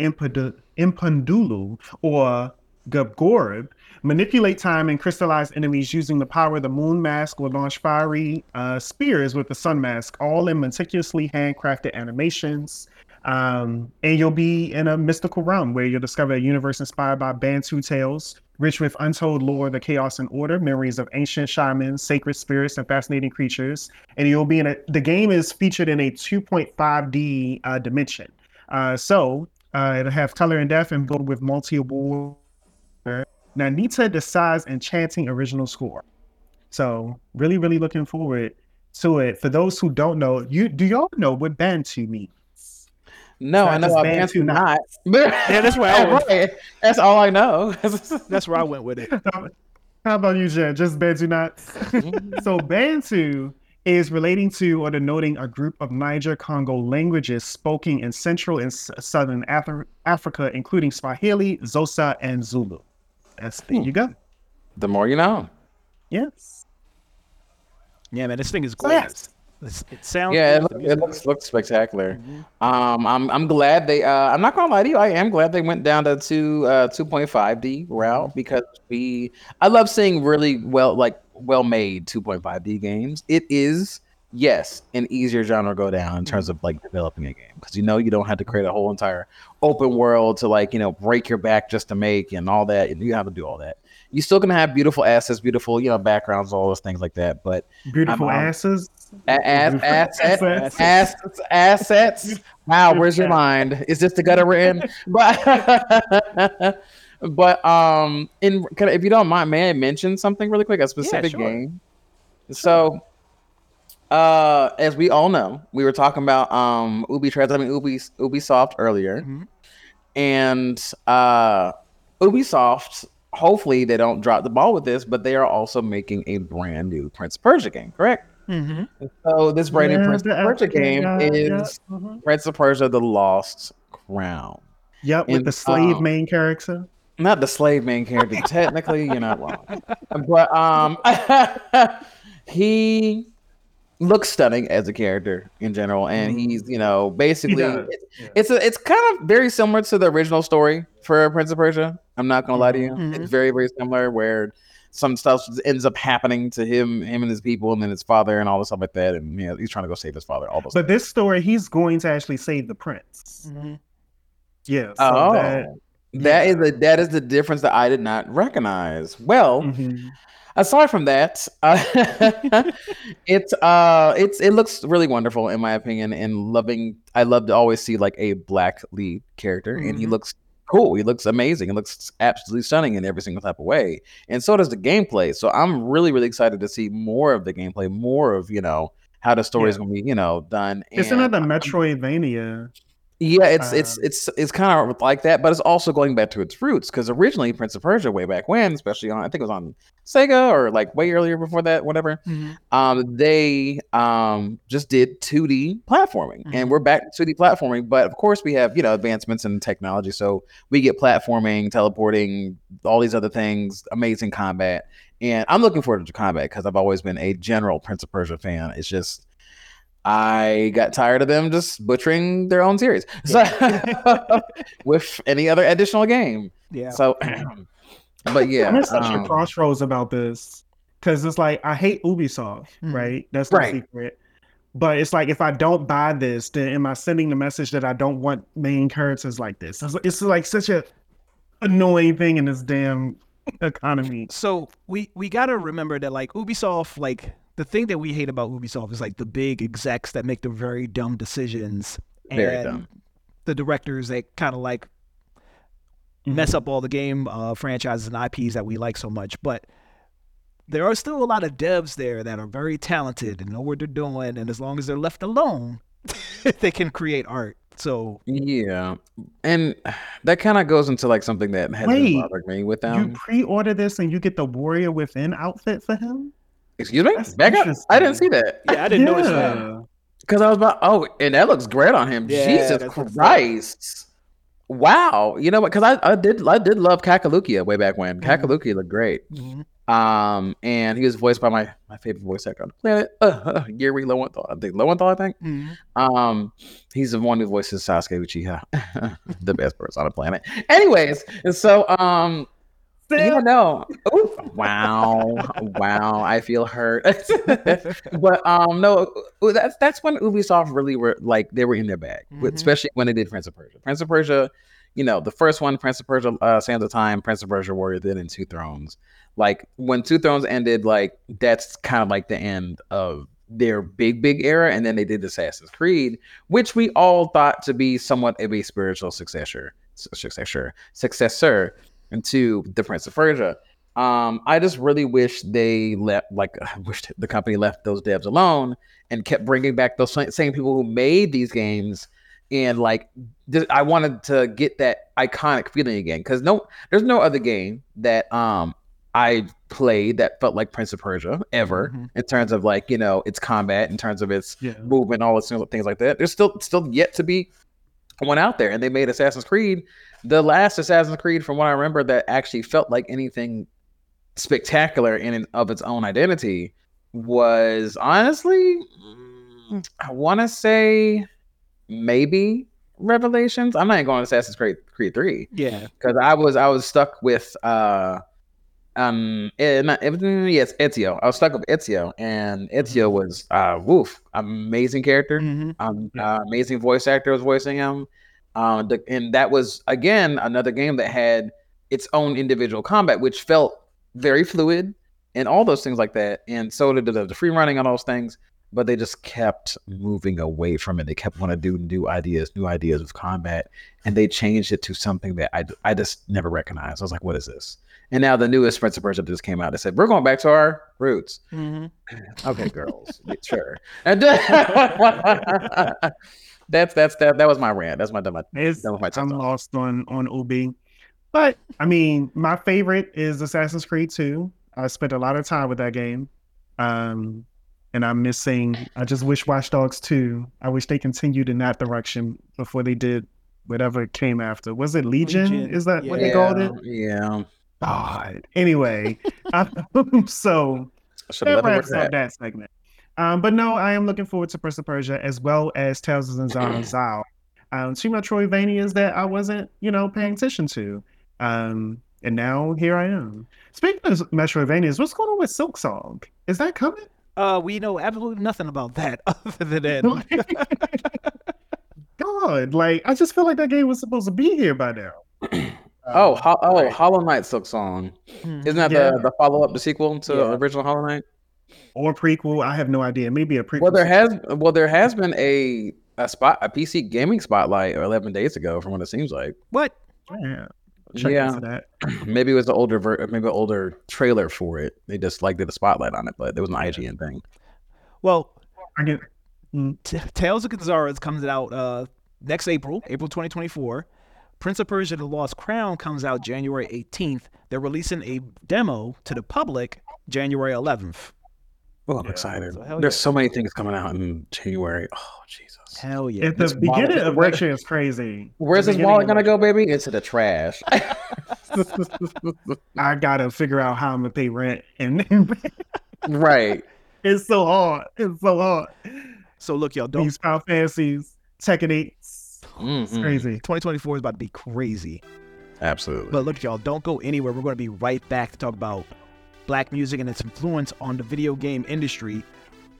Impad- Impundulu or Gabgorib. Manipulate time and crystallize enemies using the power of the moon mask or launch fiery uh, spears with the sun mask, all in meticulously handcrafted animations. Um, and you'll be in a mystical realm where you'll discover a universe inspired by Bantu tales, rich with untold lore, the chaos and order, memories of ancient shamans, sacred spirits, and fascinating creatures. And you'll be in a. The game is featured in a 2.5D uh, dimension, uh, so uh, it'll have color and depth and built with multi-award. Nainita Desai's enchanting original score. So really, really looking forward to it. For those who don't know, you do y'all know what Bantu means? No, Not I know just I Bantu to not. (laughs) Yeah, that's where I was. Right. That's all I know. (laughs) that's where i went with it (laughs) How about you, Jen? Just Bantu nuts. so Bantu is relating to or denoting a group of Niger Congo languages spoken in Central and Southern Af- Africa, including Swahili, Xhosa, and Zulu. That's there Hmm. you go. the more you know. Yes. yeah man this thing is So, gorgeous yes. It's- it sounds Yeah, it, look, it looks looks spectacular. Um, I'm I'm glad they. Uh, I'm not gonna lie to you. I am glad they went down to two uh 2.5D route because we. I love seeing really well like well made 2.5D games. It is yes an easier genre go down in terms of like developing a game because you know you don't have to create a whole entire open world to like you know break your back just to make and all that. And you have to do all that. You still gonna have beautiful assets, beautiful you know backgrounds, all those things like that. But Beautiful I'm- I'm- asses. a- ass, Beautiful assets, assets. assets, assets. Wow, where's your mind? Is this the gutter we're in? But, (laughs) but um, in if you don't mind, may I mention something really quick? A specific sure. game. So, uh, as we all know, we were talking about um Ubi I mean Ubi Ubisoft earlier, Mhm. and uh, Ubisoft. Hopefully, they don't drop the ball with this, but they are also making a brand new Prince of Persia game. Correct. Mhm. So this brand new Yeah, Prince of Persia game guy, is yeah, mhm. Prince of Persia: The Lost Crown. Yep, with And, the slave um, main character. Not the slave main character. Technically, you're not wrong, but um, (laughs) he looks stunning as a character in general, and he's you know basically does, it- yeah. it's a, it's kind of very similar to the original story for Prince of Persia. I'm not gonna lie to you, Mhm. it's very very similar where. Some stuff ends up happening to him, him and his people, and then his father, and all the stuff like that. And you know, he's trying to go save his father. All those. But this story, he's going to actually save the prince. Mhm. Yeah. So oh, that, that is the that is the difference that I did not recognize. Well, Mhm. Aside from that, uh, (laughs) it's uh it's it looks really wonderful in my opinion. And loving, I love to always see like a black lead character, and he Mhm. looks cool. He looks amazing. It looks absolutely stunning in every single type of way. And so does the gameplay. So I'm really, really excited to see more of the gameplay, more of, you know, how the story is Yeah. going to be, you know, done. It's And another Metroidvania. Yeah, it's it's Um, it's it's kind of like that, but it's also going back to its roots because originally Prince of Persia, way back when, especially on I think it was on Sega or like way earlier before that, whatever. Um, they um just did 2D platforming, Mhm. and we're back to 2D platforming. But of course, we have you know advancements in technology, so we get platforming, teleporting, all these other things, amazing combat, and I'm looking forward to combat because I've always been a general Prince of Persia fan. It's just I got tired of them just butchering their own series. So (laughs) with any other additional game. Yeah. So (clears throat) but yeah. I'm at such a um, crossroads about this because it's like I hate Ubisoft, Mhm. right? That's the Right. secret. But it's like if I don't buy this, then am I sending the message that I don't want main characters like this? It's, it's like such a annoying thing in this damn economy. So we we gotta remember that like Ubisoft, like the thing that we hate about Ubisoft is like the big execs that make the very dumb decisions. Very and dumb. The directors that kind of like Mm-hmm. mess up all the game uh, franchises and IPs that we like so much. But there are still a lot of devs there that are very talented and know what they're doing, and as long as they're left alone, (laughs) they can create art. So Yeah. And that kind of goes into like something that has Wait, me with You pre-order this and you get the Warrior Within outfit for him. Excuse me? That's Back up. I didn't see that. yeah, I didn't notice that. Because I was about, oh, and that looks great on him. Yeah, Jesus that's what's up. Christ. Wow. You know what? Because I, I did I did love Kakalukia way back when. Mhm. Kakalukia looked great. Mhm. Um, and he was voiced by my, my favorite voice actor on the planet, uh, uh, Yuri Lowenthal. I think Lowenthal, I think. Mhm. Um, he's the one who voices Sasuke Uchiha, (laughs) the best person on the planet. Anyways, and so um, yeah, no, Ooh, wow, wow, I feel hurt. (laughs) but um, no, that's that's when Ubisoft really were like they were in their bag, Mhm. especially when they did Prince of Persia. Prince of Persia, you know, the first one, Prince of Persia, uh, Sands of Time, Prince of Persia Warrior, then in Two Thrones. Like when Two Thrones ended, like that's kind of like the end of their big big era, and then they did Assassin's Creed, which we all thought to be somewhat of a spiritual successor, successor, successor into the Prince of Persia. Um, I just really wish they let, like, (laughs) I wished the company left those devs alone and kept bringing back those same people who made these games. And like, th- I wanted to get that iconic feeling again because no, there's no other game that um I played that felt like Prince of Persia ever Mhm. in terms of like you know its combat, in terms of its Yeah. movement, all those things like that. There's still still yet to be one out there, and they made Assassin's Creed. The last Assassin's Creed, from what I remember, that actually felt like anything spectacular in and of its own identity was honestly, mm, I want to say maybe Revelations. I'm not even going to Assassin's Creed Creed Three Yeah. because I was I was stuck with uh um eh, not, eh, yes Ezio. I was stuck with Ezio, and Ezio was uh woof amazing character, Mhm. um Yeah. uh, amazing voice actor was voicing him, um the, and that was again another game that had its own individual combat, which felt very fluid and all those things like that, and so did the, the free running and those things. But they just kept moving away from it. They kept wanting to do new ideas, new ideas of combat, and they changed it to something that I, I just never recognized. I was like, what is this? And now the newest Prince of Persia just came out. They said, we're going back to our roots. Mhm. (laughs) Okay, girls, (laughs) sure. (laughs) And that's that's that that was my rant. That's my my It's, That was my I'm top. lost on on Ubi, but I mean, my favorite is Assassin's Creed 2. I spent a lot of time with that game, um, and I'm missing. I just wish Watch Dogs 2. I wish they continued in that direction before they did whatever came after. Was it Legion? Legion, Is that what they called it? Yeah. God. Anyway, (laughs) um, (laughs) so I Should have that wraps up that. that segment. Um, but no, I am looking forward to Prince of Persia as well as Tales of Zanzibar (clears throat) and Zau. Um, two Metroidvanias that I wasn't, you know, paying attention to. Um, and now here I am. Speaking of Metroidvanias, what's going on with Silksong? Is that coming? Uh, we know absolutely nothing about that (laughs) other than God, like I just feel like that game was supposed to be here by now. (clears throat) Oh, Um, ho- oh, right. Hollow Knight Silksong. Mhm. Isn't that Yeah. the, the follow up, the sequel to Yeah. the original Hollow Knight? Or prequel? I have no idea. Maybe a prequel. Well, there has well there has been a a spot a PC gaming spotlight 11 days ago from what it seems like. what? Yeah. Check Yeah. that. (clears throat) maybe it was an older ver- maybe an older trailer for it. They just like did a spotlight on it, but it was an IGN thing. Well, I get T- Tales of Gonzalez comes out uh, next April, April 2024. Prince of Persia: The Lost Crown comes out January 18th. They're releasing a demo to the public January 11th. Oh, I'm Yeah. excited. So There's yeah. so many things coming out in January. Oh Jesus. Hell yeah! at the This beginning wallet- of where- next year is crazy. Where's this wallet gonna go, baby? Into the trash. (laughs) (laughs) I gotta figure out how I'm gonna pay rent, and (laughs) right. it's so hard. It's so hard. So look, y'all, don't. These Final Fantasies, Tekken 8s, it's Mhm. crazy. 2024 is about to be crazy. Absolutely. But look, y'all, don't go anywhere. We're going to be right back to talk about black music and its influence on the video game industry.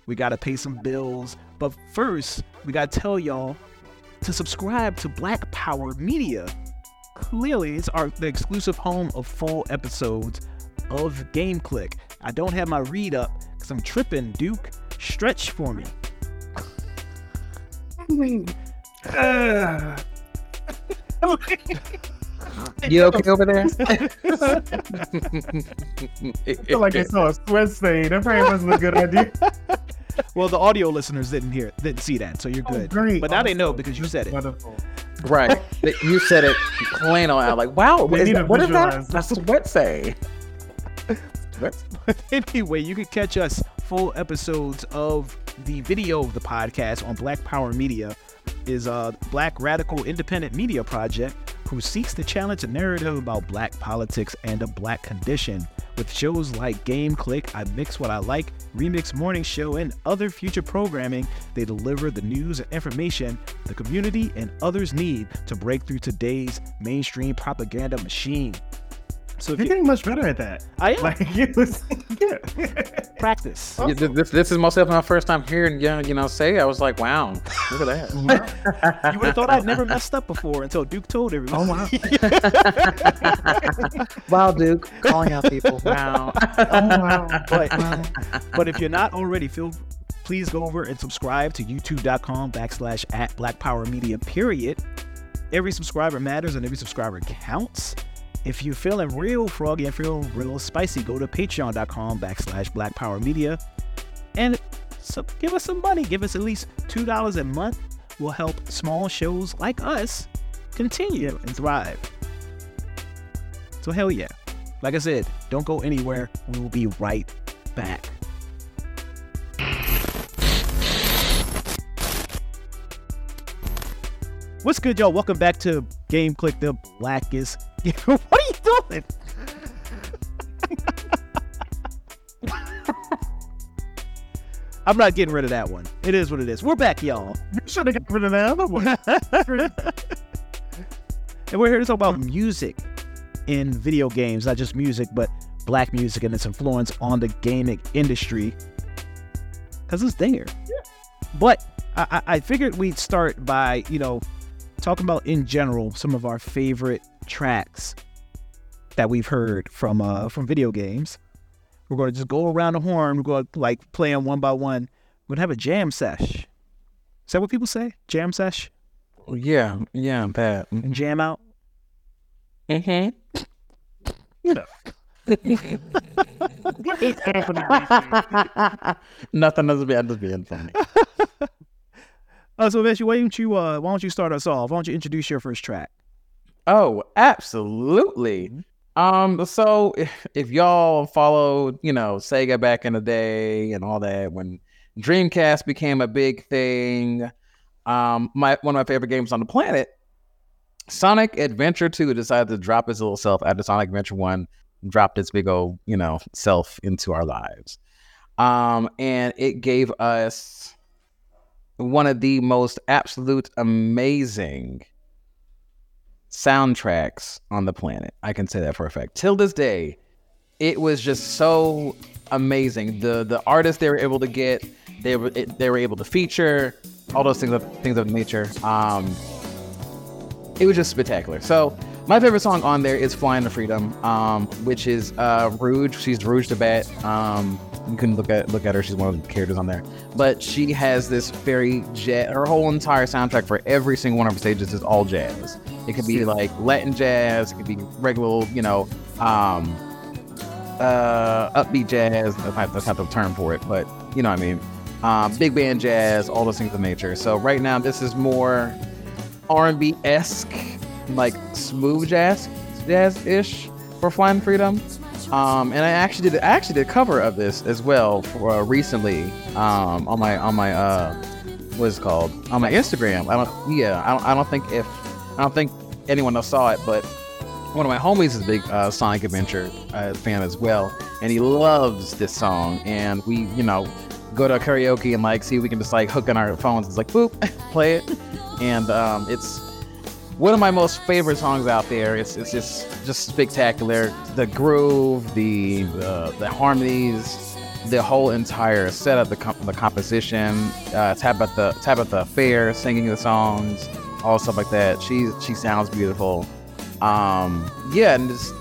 We got to pay some bills. But first, we got to tell y'all to subscribe to Black Power Media. Clearly, it's our the exclusive home of full episodes of Game Clique. I don't have my read up because I'm tripping, Duke. Stretch for me. (laughs) Uh, you (laughs) okay over there? (laughs) (laughs) I feel like I saw a sweat stain. That probably wasn't a good idea. Well, the audio listeners didn't hear, didn't see that, so you're oh, good. Great. But now oh, they know because you said it. Wonderful. right. You said it plain on out. Like, wow, They is need that- what is that? visualize That's what sweat say. Anyway, you can catch us full episodes of the video of the podcast on Black Power Media is a black radical independent media project who seeks to challenge a narrative about black politics and the black condition. With shows like Game Clique, I Mix What I Like, Remix Morning Show, and other future programming, they deliver the news and information the community and others need to break through today's mainstream propaganda machine. So if You're you, getting much better at that. I am Like (laughs) it was, yeah. practice. Yeah, this, this is most definitely my first time hearing you, you know, say. I was like, wow, look at that. (laughs) You would have thought I'd never messed up before until Duke told everyone. Oh wow. (laughs) wow, Duke, calling out people. Oh, wow. Oh wow. But, but if you're not already, feel please go over and subscribe to youtube.com backslash at Black Power Media, period. Every subscriber matters and every subscriber counts. If you're feeling real froggy and feeling real spicy, go to patreon.com backslash Black Power Media and so give us some money. Give us at least $2 a month. Will help small shows like us continue and thrive. So hell yeah. Like I said, don't go anywhere. We will be right back. What's good, y'all? Welcome back to Game Clique, the blackest. What are you doing? I'm not getting rid of that one. It is what it is. We're back, y'all. You should have got rid of that other one. (laughs) and we're here to talk about music in video games, not just music, but black music and its influence on the gaming industry. Because it's there. Yeah. But I I figured we'd start by, you know, talking about in general some of our favorite tracks that we've heard from uh from video games. We're gonna just go around the horn, we're gonna like play them one by one. We're gonna have a jam sesh. Is that what people say? Jam sesh? Yeah, yeah, bad. And jam out? Mm-hmm. What is happening? these days? Nothing else been just being funny. (laughs) Uh, so Veishi, why don't you uh why don't you start us off? Why don't you introduce your first track? Oh, absolutely. Um, so if, (laughs) if y'all followed, you know, Sega back in the day and all that, when Dreamcast became a big thing, um, my one of my favorite games on the planet, Sonic Adventure 2 decided to drop its little self after Sonic Adventure 1 dropped its big old, you know, self into our lives. Um, and it gave us one of the most absolute amazing soundtracks on the planet. I can say that for a fact. Till this day, it was just so amazing. The the artists they were able to get, they were it, they were able to feature all those things of things of nature. Um, it was just spectacular. So My favorite song on there is "Fly in the Freedom," um, which is uh, Rouge. She's Rouge the Bat. Um, you can look at look at her. She's one of the characters on there. But she has this very jazz. Her whole entire soundtrack for every single one of her stages is all jazz. It could be like Latin jazz. It could be regular, you know, um, uh, upbeat jazz. That's not, that's not the term for it, but you know what I mean. Um, big band jazz, all those things of nature. So right now, this is more R&B esque, like smooth jazz, jazz ish for Flying Freedom. Um, and I actually did I actually did a cover of this as well for uh, recently um, on my on my uh, what is it called on my Instagram. I don't yeah I don't I don't think if I don't think anyone else saw it, but one of my homies is a big uh, Sonic Adventure uh, fan as well, and he loves this song. And we, you know, go to karaoke and like see if we can just like hook on our phones. It's like boop, (laughs) play it, and um, it's one of my most favorite songs out there. It's it's just just spectacular. The groove, the the, the harmonies, the whole entire setup, the comp- the composition, uh, Tabitha Tabitha Fair singing the songs, all stuff like that. She she sounds beautiful. Um, yeah, and just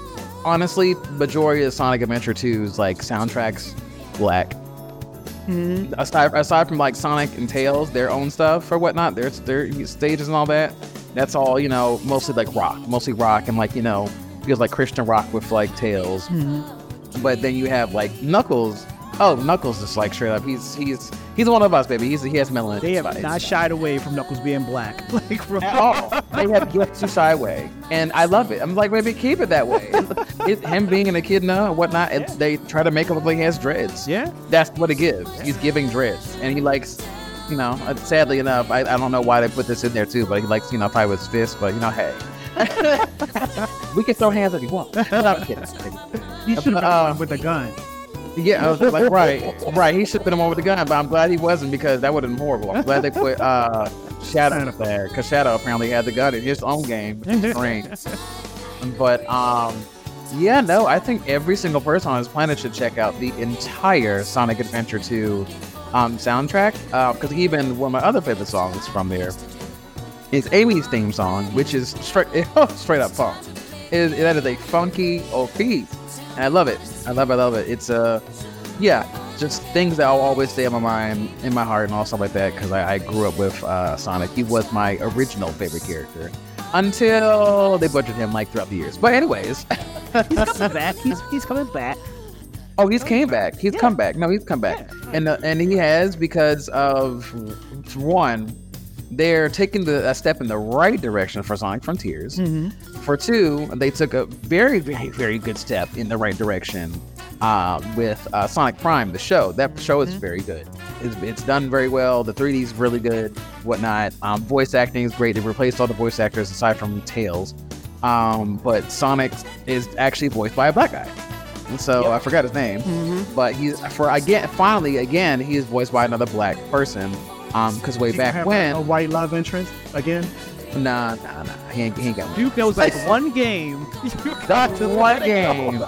honestly, majority of Sonic Adventure 2's like soundtracks black. Aside aside from like Sonic and Tails, their own stuff or whatnot, their their stages and all that. That's all you know, mostly like rock, mostly rock, and like you know, feels like Christian rock with like Tails. Mm-hmm. But then you have like Knuckles. Oh, Knuckles is like straight up. He's he's he's one of us, baby. He's he has melanin. They have not shied away from Knuckles being black. (laughs) Like from at all. they have yet to shy away, and I love it. I'm like, maybe keep it that way. (laughs) It, him being an echidna and whatnot, and they try to make him look like he has dreads. Yeah. that's what it gives. He's giving dreads, and he likes, you know, uh, sadly enough, I, I don't know why they put this in there too, but he likes, you know, fight with his fists. But you know, hey, (laughs) we can throw hands if you want. I'm kidding. He should have Uh, with a gun. Yeah, I was like, right, right. He should have been the one with the gun, but I'm glad he wasn't because that would have been horrible. I'm glad they put uh, Shadow up there because Shadow apparently had the gun in his own game. But um, yeah, no, I think every single person on this planet should check out the entire Sonic Adventure 2 um, soundtrack because even one of my other favorite songs from there is Amy's theme song, which is straight (laughs) straight up funk. It, that is a funky old piece, and I love it. I love. I love it. It's uh, yeah, just things that I'll always stay in my mind, in my heart, and all stuff like that. Because I, I grew up with uh, Sonic. He was my original favorite character until they butchered him like throughout the years. But anyways, he's coming back. He's he's coming back. Oh, he's came back. He's come back. No, he's come back, and uh, and he has because of one, they're taking the a step in the right direction for Sonic Frontiers. For two, they took a very very very good step in the right direction uh, with uh, Sonic Prime, the show. That show is very good. It's, it's done very well. The 3D is really good. Whatnot. Um, voice acting is great. They replaced all the voice actors aside from Tails. Um, but Sonic is actually voiced by a black guy. And so I forgot his name, but he's for again finally again he is voiced by another black person. Um, because way back Have when, a white love interest again. nah, nah, nah, he ain't, he ain't got one. Duke knows like (laughs) one game. (laughs) That's one game.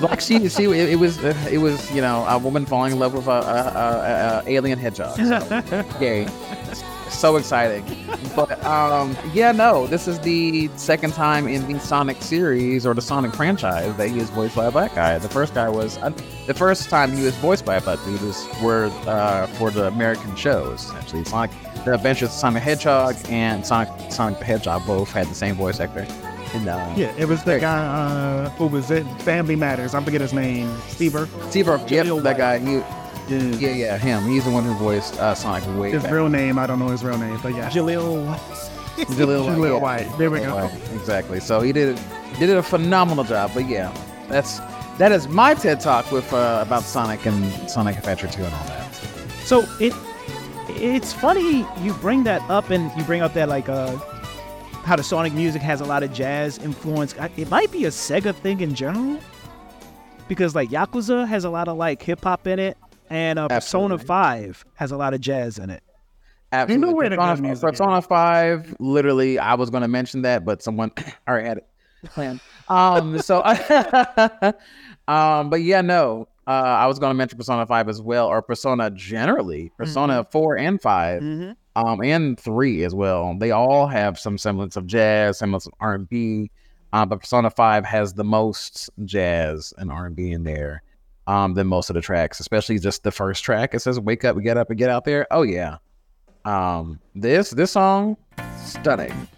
like she, she, it, it was, uh, it was, you know, a woman falling in love with a, a, a, a alien hedgehog. So, (laughs) yay! So exciting. But um, yeah, no, this is the second time in the Sonic series or the Sonic franchise that he is voiced by a black guy. The first guy was uh, the first time he was voiced by a black dude was were uh, for the American shows. Actually, Sonic, the Adventures of Sonic Hedgehog and Sonic Sonic the Hedgehog both had the same voice actor. And, uh, Yeah, it was the guy uh, who was in Family Matters. I forget his name. Steve Urkel. Steve Urkel, yep, that guy. He, Yeah. yeah, yeah, him. He's the one who voiced uh, Sonic way His back. real name, I don't know his real name, but yeah. Jaleel. (laughs) Jaleel White, Jaleel yeah. White. There we go. Right, exactly. So he did he did a phenomenal job. But yeah, that's that is my TED talk with uh, about Sonic and Sonic Adventure 2 and all that. So it it's funny you bring that up and you bring up that like uh how the Sonic music has a lot of jazz influence. It might be a Sega thing in general because like Yakuza has a lot of like hip hop in it, and uh, Persona Five has a lot of jazz in it. Absolutely. where the good Persona, music Persona 5, literally, I was going to mention that, but someone (coughs) already had it planned. Um, so, (laughs) um, but yeah, no, uh, I was going to mention Persona 5 as well, or Persona generally, Persona 4 and 5. Mm-hmm. um, and three as well. They all have some semblance of jazz, semblance of R and B. Uh, but Persona Five has the most jazz and R and B in there um, than most of the tracks, especially just the first track. It says "Wake up, we get up, and get out there." Oh yeah, um, this this song, stunning.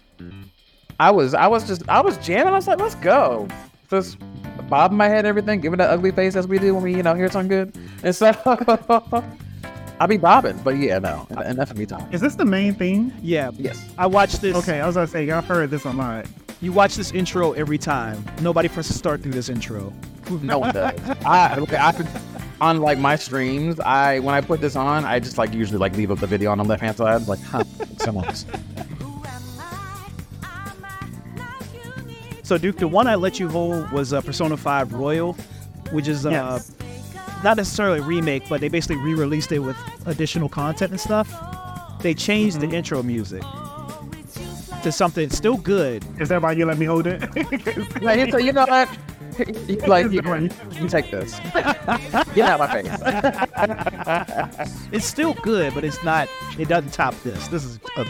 I was I was just I was jamming. I was like, let's go. Just bobbing my head, and everything, giving that ugly face as we do when we you know hear something good. And so (laughs) I'll be bobbing. But yeah, no, enough of me talking. Is this the main theme? Yeah. Yes. I watched this. Okay, I was gonna say I've heard this on mine. You watch this intro every time. Nobody presses start through this intro. No one does. I okay. I on like my streams. I when I put this on, I just like usually like leave up the video on the left hand side. Like, huh, someone else. So Duke, the one I let you hold was uh, Persona 5 Royal, which is uh, Yes. Not necessarily a remake, but they basically re-released it with additional content and stuff. They changed the intro music to something still good. Is that why you let me hold it? (laughs) Like, you- so you know what? (laughs) You, like you, you take this. Get out of my face. It's still good, but it's not. It doesn't top this. This is a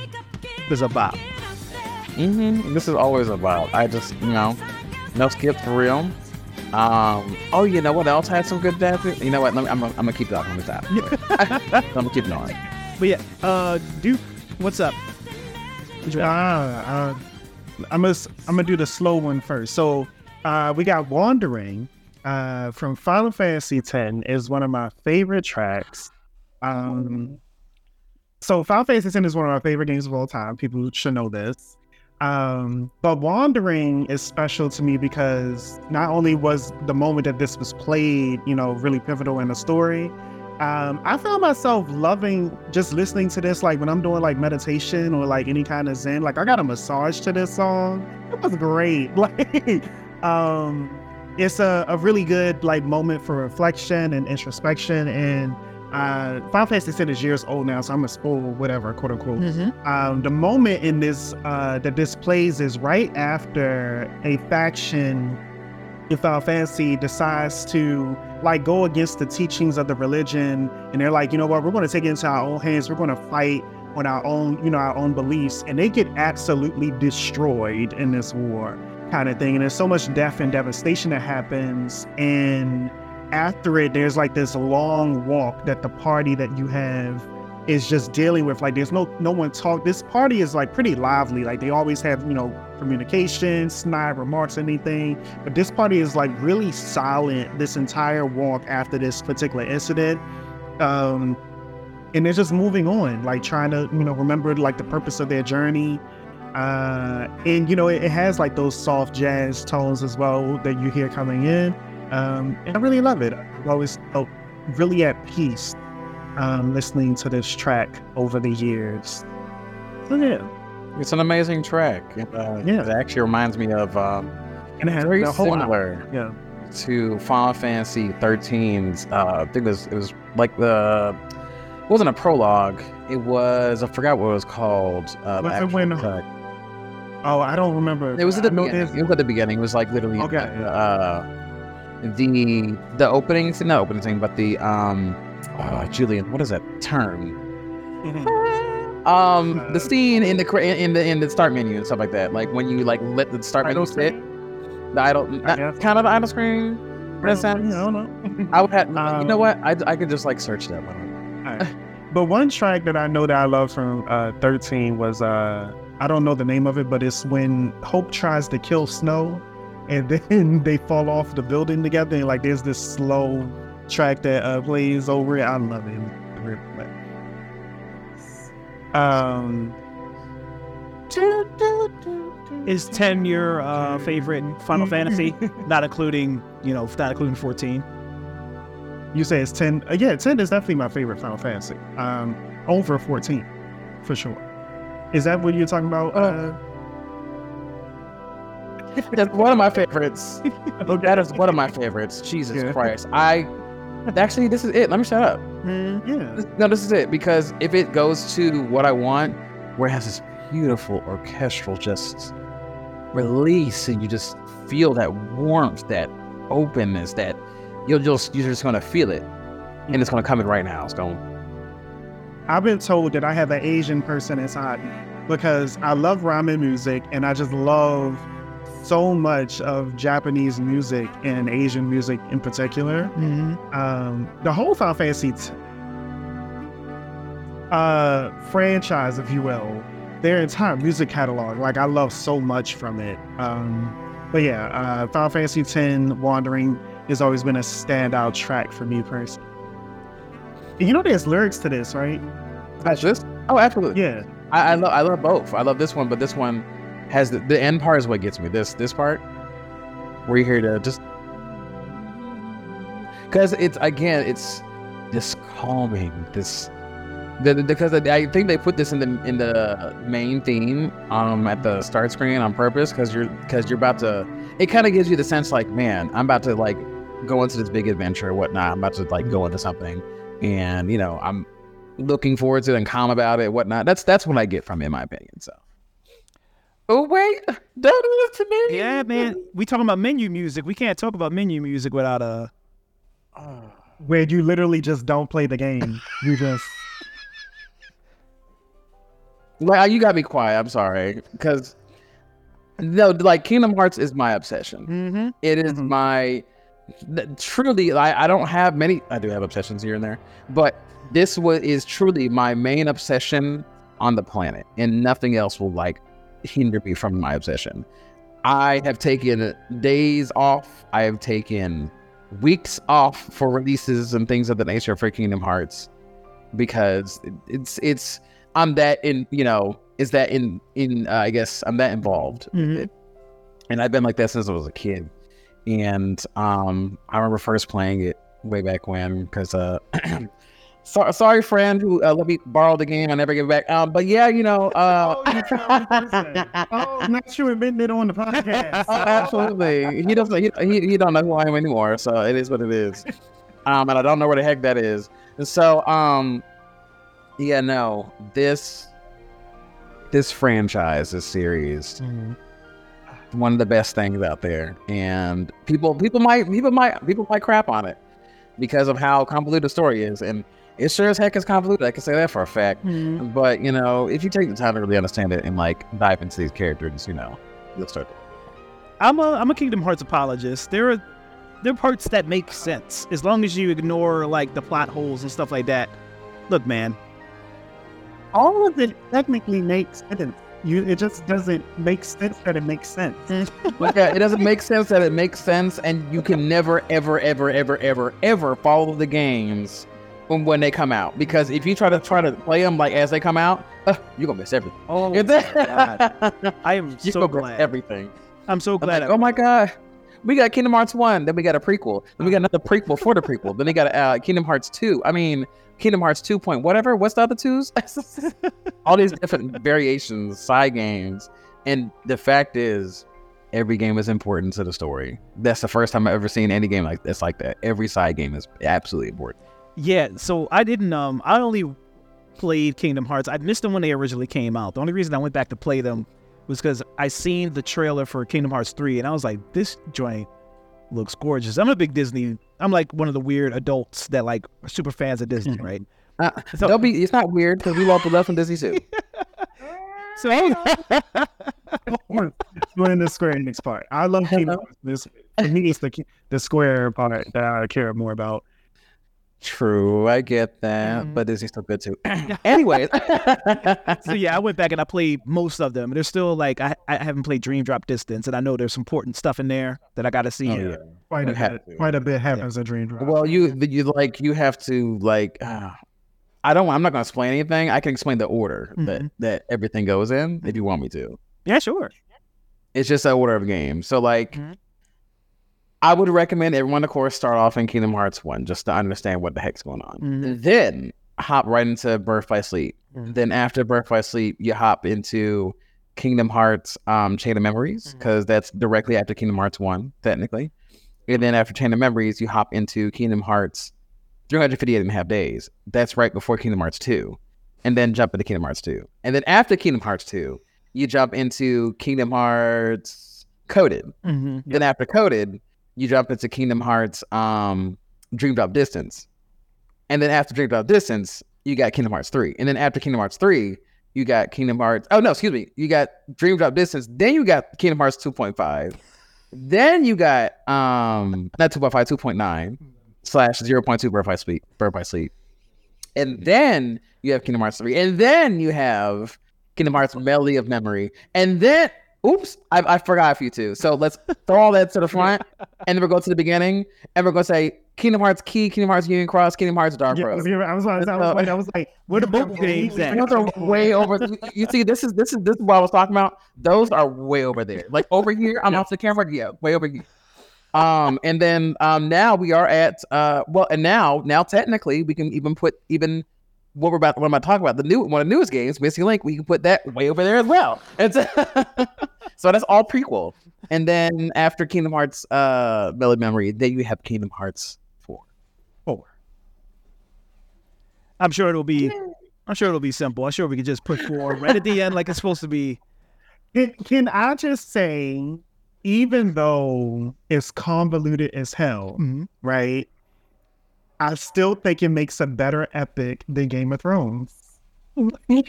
this is a bop. hmm This is always about. I just you know, no skip for real. Um. Oh, you know what else had some good dances? You know what? Let me, I'm, gonna- I'm gonna keep that on the top. I'm gonna keep it on. But yeah, uh, Duke, what's up? What you- Ah, uh, I'm gonna I'm gonna do the slow one first. So uh, we got "Wandering" uh, from Final Fantasy X is one of my favorite tracks. Um, so Final Fantasy X is one of my favorite games of all time. People should know this. Um, but "Wandering" is special to me because not only was the moment that this was played, you know, really pivotal in the story, um, I found myself loving just listening to this, like when I'm doing like meditation or like any kind of zen. Like I got a massage to this song. It was great. (laughs) Like, um, it's a, a really good like moment for reflection and introspection. And uh, Final Fantasy X is years old now, so I'm a spoil whatever, quote unquote. Um, the moment in this uh, that this plays is right after a faction in Final Fantasy decides to like go against the teachings of the religion, and they're like, you know what, we're going to take it into our own hands. We're going to fight on our own, you know, our own beliefs, and they get absolutely destroyed in this war, kind of thing. And there's so much death and devastation that happens, and after it, there's like this long walk that the party that you have is just dealing with. Like, there's no no one talk. This party is like pretty lively. Like, they always have you know communication, snide remarks, anything. But this party is like really silent this entire walk after this particular incident. Um, and they're just moving on, like trying to, you know, remember like the purpose of their journey. Uh, and you know, it, it has like those soft jazz tones as well that you hear coming in. Um, and I really love it. I've always felt really at peace um, listening to this track over the years. So yeah, It's an amazing track. Uh, Yeah. It actually reminds me of um, and it has very similar yeah. to Final Fantasy 13's. Uh, I think it was it was like the it wasn't a prologue. It was I forgot what it was called. Uh, when-. Oh, I don't remember. It was at the I beginning. It was at the beginning. It was like literally Okay. uh, the the opening scene, not opening scene, but the um, oh, Julian, what is that term? (laughs) Um, Uh, the scene in the in the in the start menu and stuff like that. Like when you like let the start menu sit, the idle, I guess. kind of the idle screen. In a sense. I don't know. I would have. (laughs) you know Um, what? I, I could just like search that one. Alright. But one track that I know that I love from uh, 13 was uh, I don't know the name of it, but it's when Hope tries to kill Snow, and then (laughs) they fall off the building together, and like there's this slow track that uh, plays over it. I love it. Um, Is ten your uh, favorite Final Fantasy? (laughs) Not including, you know, not including fourteen. you say it's 10? Uh, yeah, 10 is definitely my favorite Final Fantasy. Um, over 14, for sure. Is that what you're talking about? Uh, (laughs) That's one of my favorites. That is one of my favorites. Jesus Yeah. Christ! I actually this is it. Let me shut up. Mm, yeah. No, this is it because if it goes to what I want, where it has this beautiful orchestral just release, and you just feel that warmth, that openness, that you'll just you're just gonna feel it, and it's gonna come in right now. It's going. I've been told that I have an Asian person inside me because I love ramen music and I just love so much of Japanese music and Asian music in particular. Mm-hmm. Um, the whole Final Fantasy t- uh, franchise, if you will, their entire music catalog, like I love so much from it. Um, but yeah, uh, Final Fantasy X Wandering has always been a standout track for me personally. And you know, there's lyrics to this, right? That's this? Oh, absolutely. Yeah. I, I love I love both. I love this one, but this one has the, the end part is what gets me. This this part where you hear to just because it's again it's this calming this the, the- because I think they put this in the in the main theme um at the start screen on purpose because you're because you're about to it kind of gives you the sense like man I'm about to like go into this big adventure or whatnot. I'm about to like go into something. And you know I'm looking forward to it and calm about it whatnot. That's that's what I get from it in my opinion so oh wait don't do this to me Yeah, man. We talking about menu music. We can't talk about menu music without uh (sighs) Where you literally just don't play the game. You just Like you got me quiet. I'm sorry because no, like Kingdom Hearts is my obsession. mm-hmm. It is Mhm. my truly. I, I don't have many. I do have obsessions here and there, but this was is truly my main obsession on the planet, and nothing else will like hinder me from my obsession. I have taken days off. I have taken weeks off for releases and things of the nature for Kingdom Hearts because it's it's I'm that in you know is that in in uh, I guess I'm that involved Mhm. it. and I've been like that since I was a kid. And um, I remember first playing it way back when because uh, (clears throat) so, sorry friend who uh, let me borrow the game I never give it back. Um, but yeah, you know, uh, Oh, you found the person. oh, not you admitting it on the podcast. Oh, absolutely. He doesn't. He, he he don't know who I am anymore. So it is what it is. Um, and I don't know where the heck that is. And so um, yeah, no, this this franchise, this series, one of the best things out there. And people people might people might people might crap on it because of how convoluted the story is. And it sure as heck is convoluted. I can say that for a fact. Mm-hmm. But you know, if you take the time to really understand it and like dive into these characters, you know, you'll start. To- I'm a I'm a Kingdom Hearts apologist. There are there are parts that make sense as long as you ignore like the plot holes and stuff like that. Look, man. All of it technically makes sense. You, it just doesn't make sense that it makes sense. (laughs) Like, yeah, it doesn't make sense that it makes sense, and you can never, ever, ever, ever, ever, ever follow the games when, when they come out. Because if you try to try to play them like as they come out, uh, you're gonna miss everything. Oh, (laughs) God. I am (laughs) You're so glad. everything. I'm so I'm glad. like, oh my god, we got Kingdom Hearts one, then we got a prequel, then we got another prequel for the prequel, then we got uh, Kingdom Hearts two. I mean, Kingdom Hearts two point whatever. What's the other twos? (laughs) All these different variations, side games, and the fact is, every game is important to the story. That's the first time I've ever seen any game like this like that. Every side game is absolutely important. Yeah, so I didn't um I only played Kingdom Hearts. I missed them when they originally came out. The only reason I went back to play them was because I seen the trailer for Kingdom Hearts 3 and I was like, this joint looks gorgeous. I'm a big Disney I'm like one of the weird adults that like are super fans of Disney, Mhm. right? Uh, So- don't be. It's not weird because we love the love from Disney too. (laughs) So (laughs) We're in the Square Enix part. I love Kingdom Hearts. This for me, it's the the Square part that I care more about. True, I get that, Mhm. but Disney's still good too. (clears throat) Anyways, (laughs) so yeah, I went back and I played most of them. There's still like I, I haven't played Dream Drop Distance, and I know there's important stuff in there that I got to see. Oh, yeah. Quite a bit. to. Quite a bit happens in Dream Drop. Well, you you like you have to like. Uh, I don't. I'm not going to explain anything. I can explain the order that Mhm. that everything goes in if you want me to. Yeah, sure. It's just an order of games. So like, Mhm. I would recommend everyone, of course, start off in Kingdom Hearts one just to understand what the heck's going on. Mhm. Then hop right into Birth by Sleep. Mhm. Then after Birth by Sleep, you hop into Kingdom Hearts um, Chain of Memories because that's directly after Kingdom Hearts one, technically. And then after Chain of Memories, you hop into Kingdom Hearts 358 and a half days. That's right before Kingdom Hearts 2. And then jump into Kingdom Hearts 2. And then after Kingdom Hearts 2, you jump into Kingdom Hearts Coded. Mm-hmm. Then after Coded, you jump into Kingdom Hearts um, Dream Drop Distance. And then after Dream Drop Distance, you got Kingdom Hearts 3. And then after Kingdom Hearts 3, you got Kingdom Hearts. Oh, no, excuse me. You got Dream Drop Distance. Then you got Kingdom Hearts 2.5. Then you got, um, not 2.5, 2.9 slash 0.2 Birth by Sleep. Birth by Sleep. And then you have Kingdom Hearts 3. And then you have Kingdom Hearts Melody of Memory. And then, oops, I, I forgot a few too. So let's throw all that to the front (laughs) and then we'll go to the beginning and we're going to say Kingdom Hearts Key, Kingdom Hearts Union Cross, Kingdom Hearts Dark Yeah, I Road. was, I was, I was, I was, like, I was like, where the mobile (laughs) games at? Those are way over. You see, this is this is this is what I was talking about. Those are way over there. Like over here, I'm off the camera. Yeah, way over here. Um, and then um, now we are at uh, well, and now now technically we can even put even what we're about what I'm about to talk about the new one of the newest games, Missing Link. We can put that way over there as well. It's (laughs) so that's all prequel. And then after Kingdom Hearts, uh, Melody Memory, then you have Kingdom Hearts Four. Four. I'm sure it'll be. I'm sure it'll be simple. I'm sure we can just put four right at the end, like it's supposed to be. Can, can I just say, even though it's convoluted as hell, Mhm. right? I still think it makes a better epic than Game of Thrones. I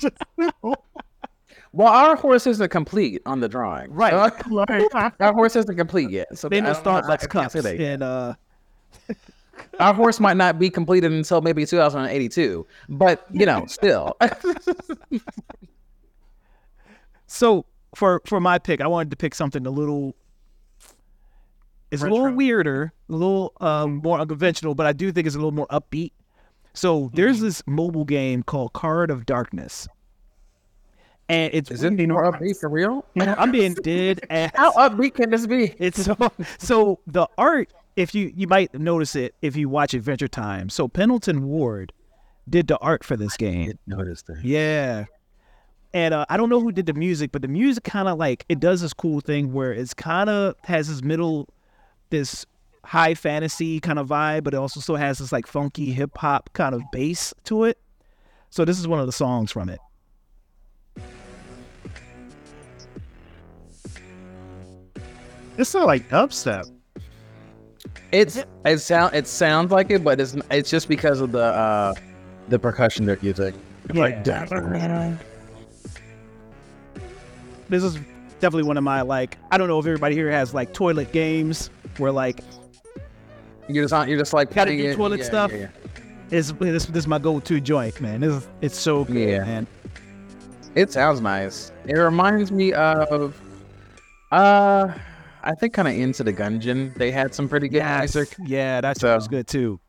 just Well, our horse isn't complete on the drawing. Right. (laughs) So- like, our horse isn't complete yet. So They I know don't know how- Starbucks I can't cups say that yet. and uh, (laughs) Our horse might not be completed until maybe 2082, but you know, still. (laughs) So for for my pick, I wanted to pick something a little. It's a little weirder, a little um, more unconventional, but I do think it's a little more upbeat. So there's Mm-hmm. this mobile game called Card of Darkness, and it's Is it more upbeat for real? (laughs) I'm being dead (laughs) ass. How upbeat can this be? It's so, so the art. If you you might notice it if you watch Adventure Time. So Pendleton Ward did the art for this game. Notice that. Yeah. And uh, I don't know who did the music, but the music kind of like it does this cool thing where it's kind of has this middle, this high fantasy kind of vibe, but it also still has this like funky hip hop kind of bass to it. So this is one of the songs from it. it's not like dubstep. It's it sound it sounds like it, but it's it's just because of the uh the percussion they're using. It's like This is definitely one of my like I don't know if everybody here has like toilet games where like you're just on, you're just like Gotta putting do it- toilet yeah, stuff? yeah, yeah. is this this is my go to joint, man. This it's so good, Yeah. man. It sounds nice. It reminds me of uh I think kind of Enter the Gungeon. They had some pretty good music. Yeah, that So- was good too.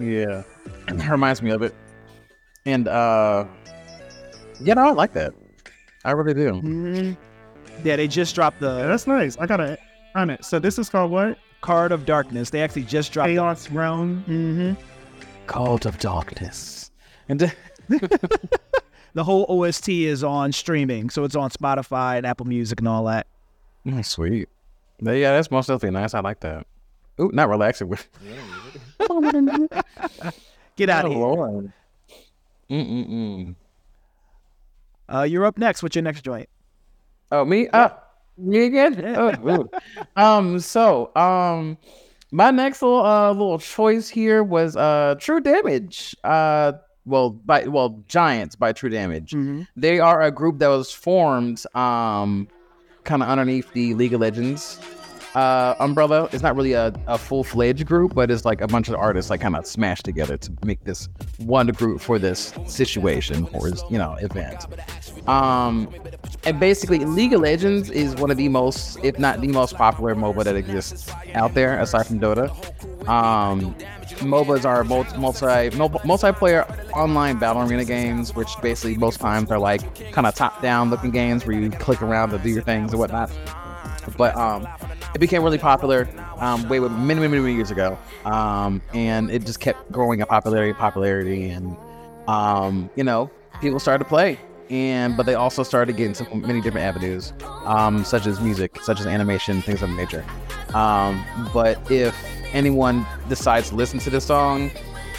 Yeah. It (clears throat) reminds me of it. And uh yeah, no, I like that. I really do. Mhm. Yeah, they just dropped Yeah, the that's nice. I gotta on it. So this is called what? Card of Darkness. They actually just dropped. Chaos Realm. Mm-hmm. Cult of Darkness. And The (laughs) whole OST is on streaming, so it's on Spotify and Apple Music and all that. Mm, sweet. But yeah, that's most definitely nice. I like that. Ooh, not relaxing with (laughs) Get out Oh, of here. Mm-mm-mm. Uh, you're up next. What's your next joint? Oh, me? Uh, me again? Oh, um, so, um, my next little uh little choice here was uh True Damage. Uh, well, by well Giants by True Damage. Mhm. They are a group that was formed um kind of underneath the League of Legends uh umbrella. It's not really a, a full fledged group, but it's like a bunch of artists like kind of smashed together to make this one group for this situation or you know event. Um and basically League of Legends is one of the most, if not the most popular MOBA that exists out there aside from Dota. Um MOBAs are multi, multi mul- multiplayer online battle arena games, which basically most times are like kind of top down looking games where you click around to do your things and whatnot. But um, it became really popular um, way many, many, many, many years ago, um, and it just kept growing in popularity, popularity, and um, you know, people started to play. And but they also started getting into many different avenues, um, such as music, such as animation, things of that nature. Um, but if anyone decides to listen to this song,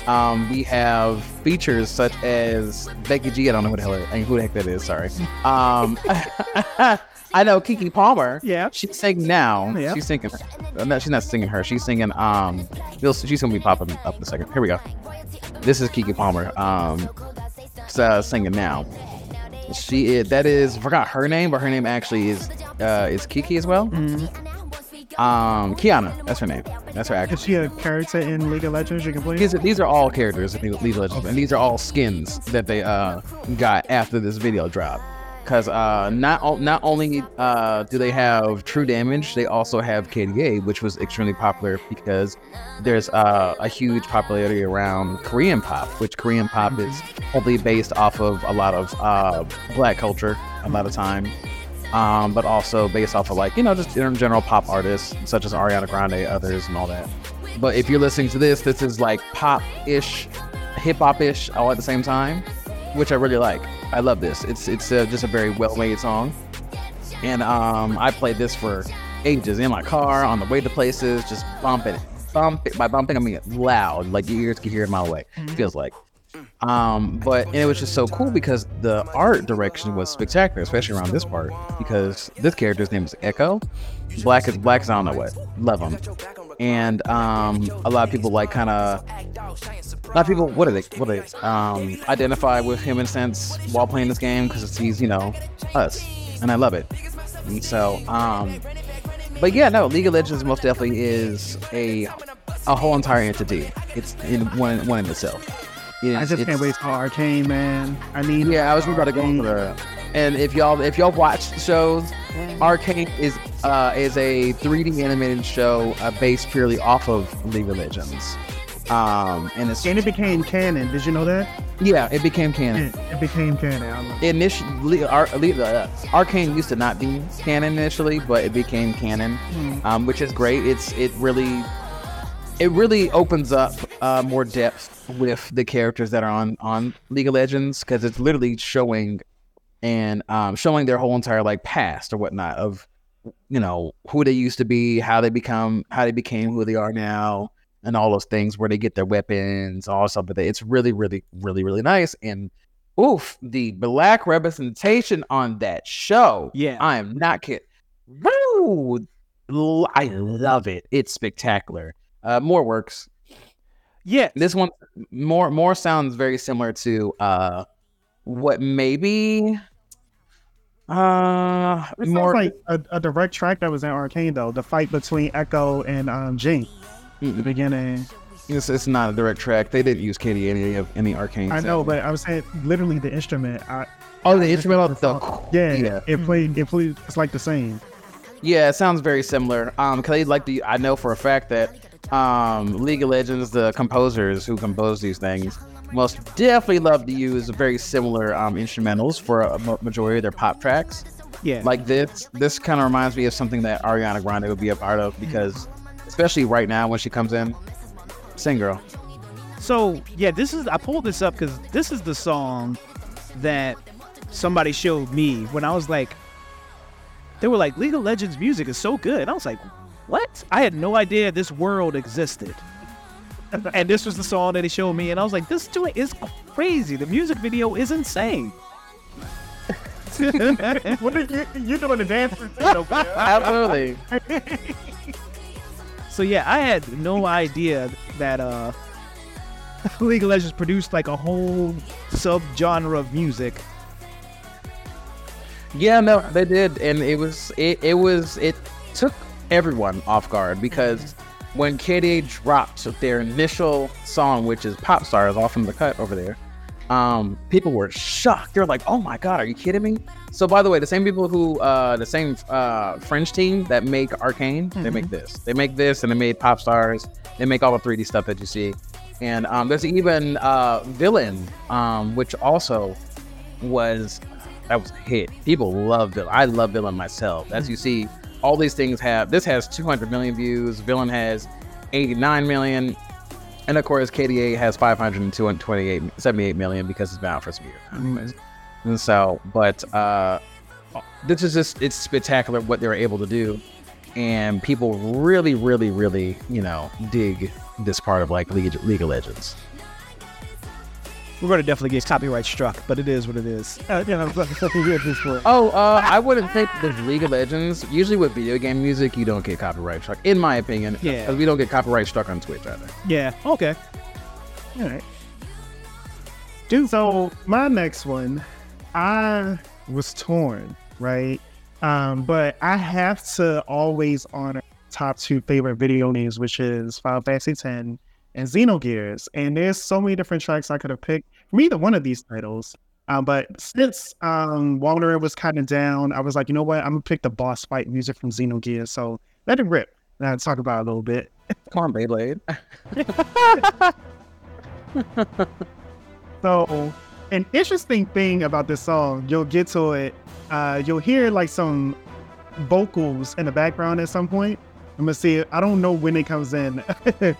um, we have features such as Becky G. I don't know who the hell, I mean, who the heck that is. Sorry. Um, (laughs) (laughs) I know Keke Palmer. Yeah. She's singing now. Yeah. She's singing. uh, No, she's not singing her. She's singing. Um, she's gonna be popping up in a second. Here we go. This is Keke Palmer. Um, uh, singing now. She is. That is. I forgot her name, but her name actually is. Uh, is Kiki as well. Um, Qiyana. That's her name. That's her actress. Is she a character in League of Legends you can play? These, these are all characters in League of Legends, and these are all skins that they uh got after this video drop. Cause uh not not only uh do they have True Damage, they also have KDA, which was extremely popular because there's uh, a huge popularity around Korean pop, which Korean pop is only based off of a lot of uh black culture a lot of time. Um, but also based off of like you know just in general pop artists such as Ariana Grande, others, and all that. But if you're listening to this, this is like pop-ish, hip-hop-ish all at the same time, which I really like. I love this. It's it's uh, just a very well-made song, and um, I played this for ages in my car on the way to places, just bumping it. Bump it. By bumping, I mean loud, like your ears can hear it a mile away. Feels like. Um, but and it was just so cool because the art direction was spectacular, especially around this part because this character's name is Ekko. Black is black is I don't know what. Love him. And um, a lot of people like kind of a lot of people what are they what are they um identify with him in a sense while playing this game because he's you know us and I love it. And so um, but yeah, no, League of Legends most definitely is a a whole entire entity. It's in one one in itself. It I just can't wait for Arcane, man. I need. yeah, I was about to go Arcane. for that. And if y'all if y'all watch the shows, Arcane is uh is a 3D animated show uh, based purely off of League of Legends. Um, and it's And it became canon. Did you know that? yeah, it became canon. It, it became canon. I love it. Initially, Ar- uh, Arcane used to not be canon initially, but it became canon, um, which is great. It's it really it really opens up uh, more depth with the characters that are on on League of Legends because it's literally showing and um, showing their whole entire like past or whatnot of you know who they used to be, how they become, how they became who they are now, and all those things where they get their weapons, all stuff. But it's really, really, really, really nice. And oof, the black representation on that show. Yeah. I am not kidding. Woo! L- I love it. It's spectacular. Uh, more works. Yeah. This one more more sounds very similar to uh what maybe uh It more sounds like a, a direct track that was in Arcane though. The fight between Ekko and um Jinx. The Mm-mm. beginning. it's, it's not a direct track. They didn't use KDA any of any arcane. I know, sound. but I was saying literally the instrument. I, oh, the instrumental. The, yeah, yeah, it played. It played. It's like the same. yeah. It sounds very similar. Um, cause they like the. I know for a fact that um League of Legends, the composers who compose these things, most definitely love to use very similar um instrumentals for a majority of their pop tracks. Yeah. like this this kind of reminds me of something that ariana grande would be a part of because especially right now when she comes in sing girl So yeah, this is I pulled this up because this is the song that somebody showed me when I was like, they were like, League of Legends music is so good. And I was like, what? I had no idea this world existed. (laughs) and this was the song that he showed me, and I was like, this joint is crazy. The music video is insane. (laughs) what are you? You doing the dance routine? absolutely (laughs) So yeah, I had no idea that uh (laughs) League of Legends produced like a whole subgenre of music. yeah no they did and it was it, it was it took everyone off guard because when KDA dropped their initial song which is pop stars off from the cut over there um people were shocked. They're like oh my god are you kidding me? So by the way the same people who uh the same uh french team that make arcane they make this. They make this and they made pop stars. They make all the 3d stuff that you see. And um there's even uh villain um which also was that was a hit. People love villain. I love villain myself. As you see all these things have this has 200 million views. Villain has 89 million and of course, KDA has 528, 78 million because it's been out for some years. Anyways. And so, but uh, this is just, it's spectacular what they were able to do. And people really, really, really, you know, dig this part of like League, League of Legends. We're gonna definitely get copyright struck, but it is what it is. Uh, you know, something good this for. Oh, uh, I wouldn't think there's League of Legends. Usually with video game music, you don't get copyright struck, in my opinion. Yeah. Because we don't get copyright struck on Twitch either. Yeah. Okay. All right. Dude, so my next one, I was torn, right? Um, but I have to always honor top two favorite video games, which is Final Fantasy X and Xenogears. And there's so many different tracks I could have picked from either one of these titles. Um, but since um, Wanderer was kind of down, I was like, you know what? I'm gonna pick the boss fight music from Xenogears. So let it rip. And I'll talk about it a little bit. Come on, Beyblade. (laughs) So, an interesting thing about this song, you'll get to it. Uh, you'll hear like some vocals in the background at some point. I'm gonna see. I don't know when it comes in. (laughs)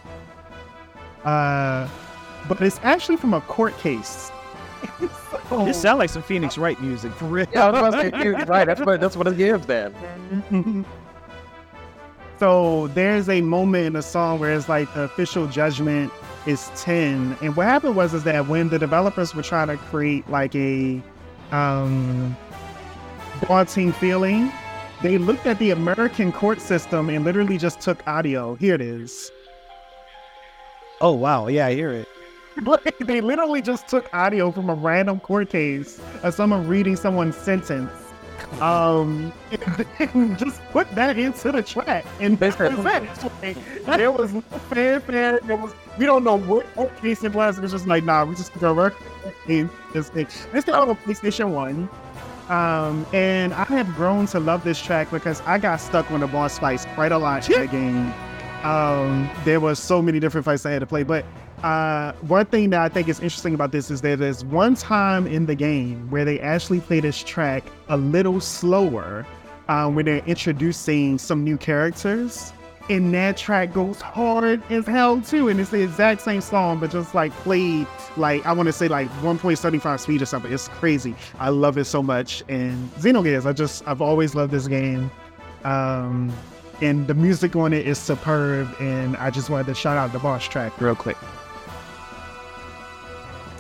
uh, but it's actually from a court case. So- It sounds like some Phoenix Wright music for real. Yeah, I was about to say, dude, (laughs) right. That's what, that's what it gives then. (laughs) so there's a moment in the song where it's like the official judgment is 10 and what happened was is that when the developers were trying to create like a um daunting feeling they looked at the american court system and literally just took audio here it is Oh wow, yeah, I hear it. Like, they literally just took audio from a random court case of someone reading someone's sentence. (laughs) Um and (laughs) just put that into the track and that's it. Like, there was no fanfare. There was we don't know what, what case it was. It was just like nah we just go work this thing. It's still on playstation 1 um and i have grown to love this track because i got stuck on the boss fights quite a lot in the (laughs) game um there was so many different fights i had to play but uh, one thing that I think is interesting about this is that there's one time in the game where they actually play this track a little slower um, when they're introducing some new characters. And that track goes hard as hell too. And it's the exact same song, but just like played like I want to say like 1.75 speed or something. It's crazy. I love it so much. And Xenogears, I just I've always loved this game. Um, and the music on it is superb. And I just wanted to shout out the boss track real quick.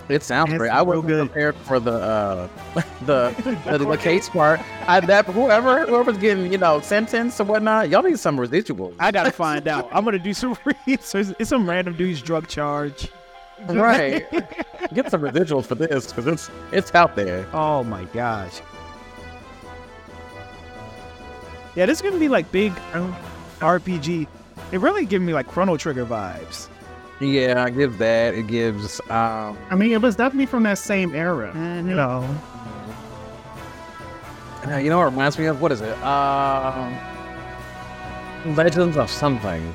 It sounds It's great. I was good. prepared for the uh, (laughs) the (laughs) the, the case part. I that whoever whoever's getting you know sentenced or whatnot, y'all need some residuals. I gotta (laughs) find out. I'm gonna do some research. It's some random dude's drug charge. right. Get some residuals for this because it's it's out there. Oh my gosh. Yeah, this is gonna be like big um, RPG. It really giving me like Chrono Trigger vibes. Yeah, I give that. It gives um I mean, it was definitely from that same era. Mhm. You know, uh, you know what it reminds me of? What is it? Um Legends of something.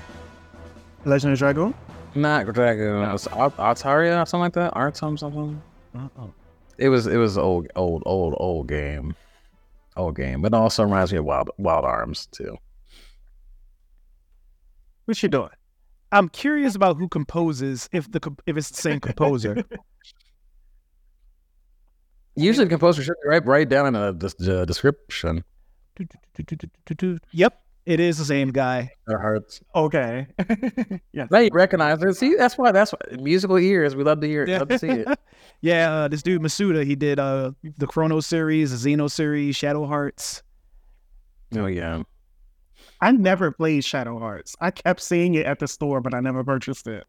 Legend of Dragon. Not Dragon. It's Ar- Artaria or something like that. Artum something. It was it was old old old old game. Old game. But also reminds me of Wild Wild Arms too. What you doing? I'm curious about who composes if the if it's the same composer. (laughs) Usually the composer should be right right down in the, the, the description. yep, it is the same guy. That hurts. Okay. (laughs) yeah. They recognize it. See, that's why that's why, musical ears. We love to hear it. Love to see it. (laughs) yeah, uh, this dude Mitsuda, he did uh the Chrono series, the Xeno series, Shadow Hearts. Oh yeah. I never played Shadow Hearts. I kept seeing it at the store, but I never purchased it.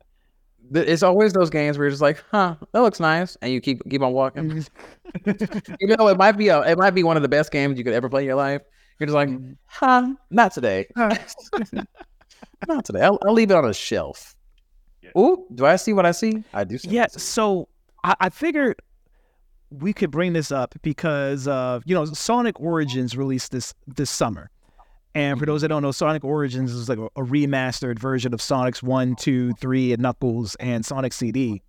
It's always those games where you're just like, huh, that looks nice, and you keep keep on walking. (laughs) you know, it might be a it might be one of the best games you could ever play in your life. You're just like, huh, not today. (laughs) not today. I'll, I'll leave it on a shelf. Ooh, do I see what I see? I do. See I Yeah, see. so I, I figured we could bring this up because uh, you know Sonic Origins released this this summer, and for those that don't know, Sonic Origins is like a, a remastered version of Sonic's One, Two, Three, and Knuckles and Sonic CD.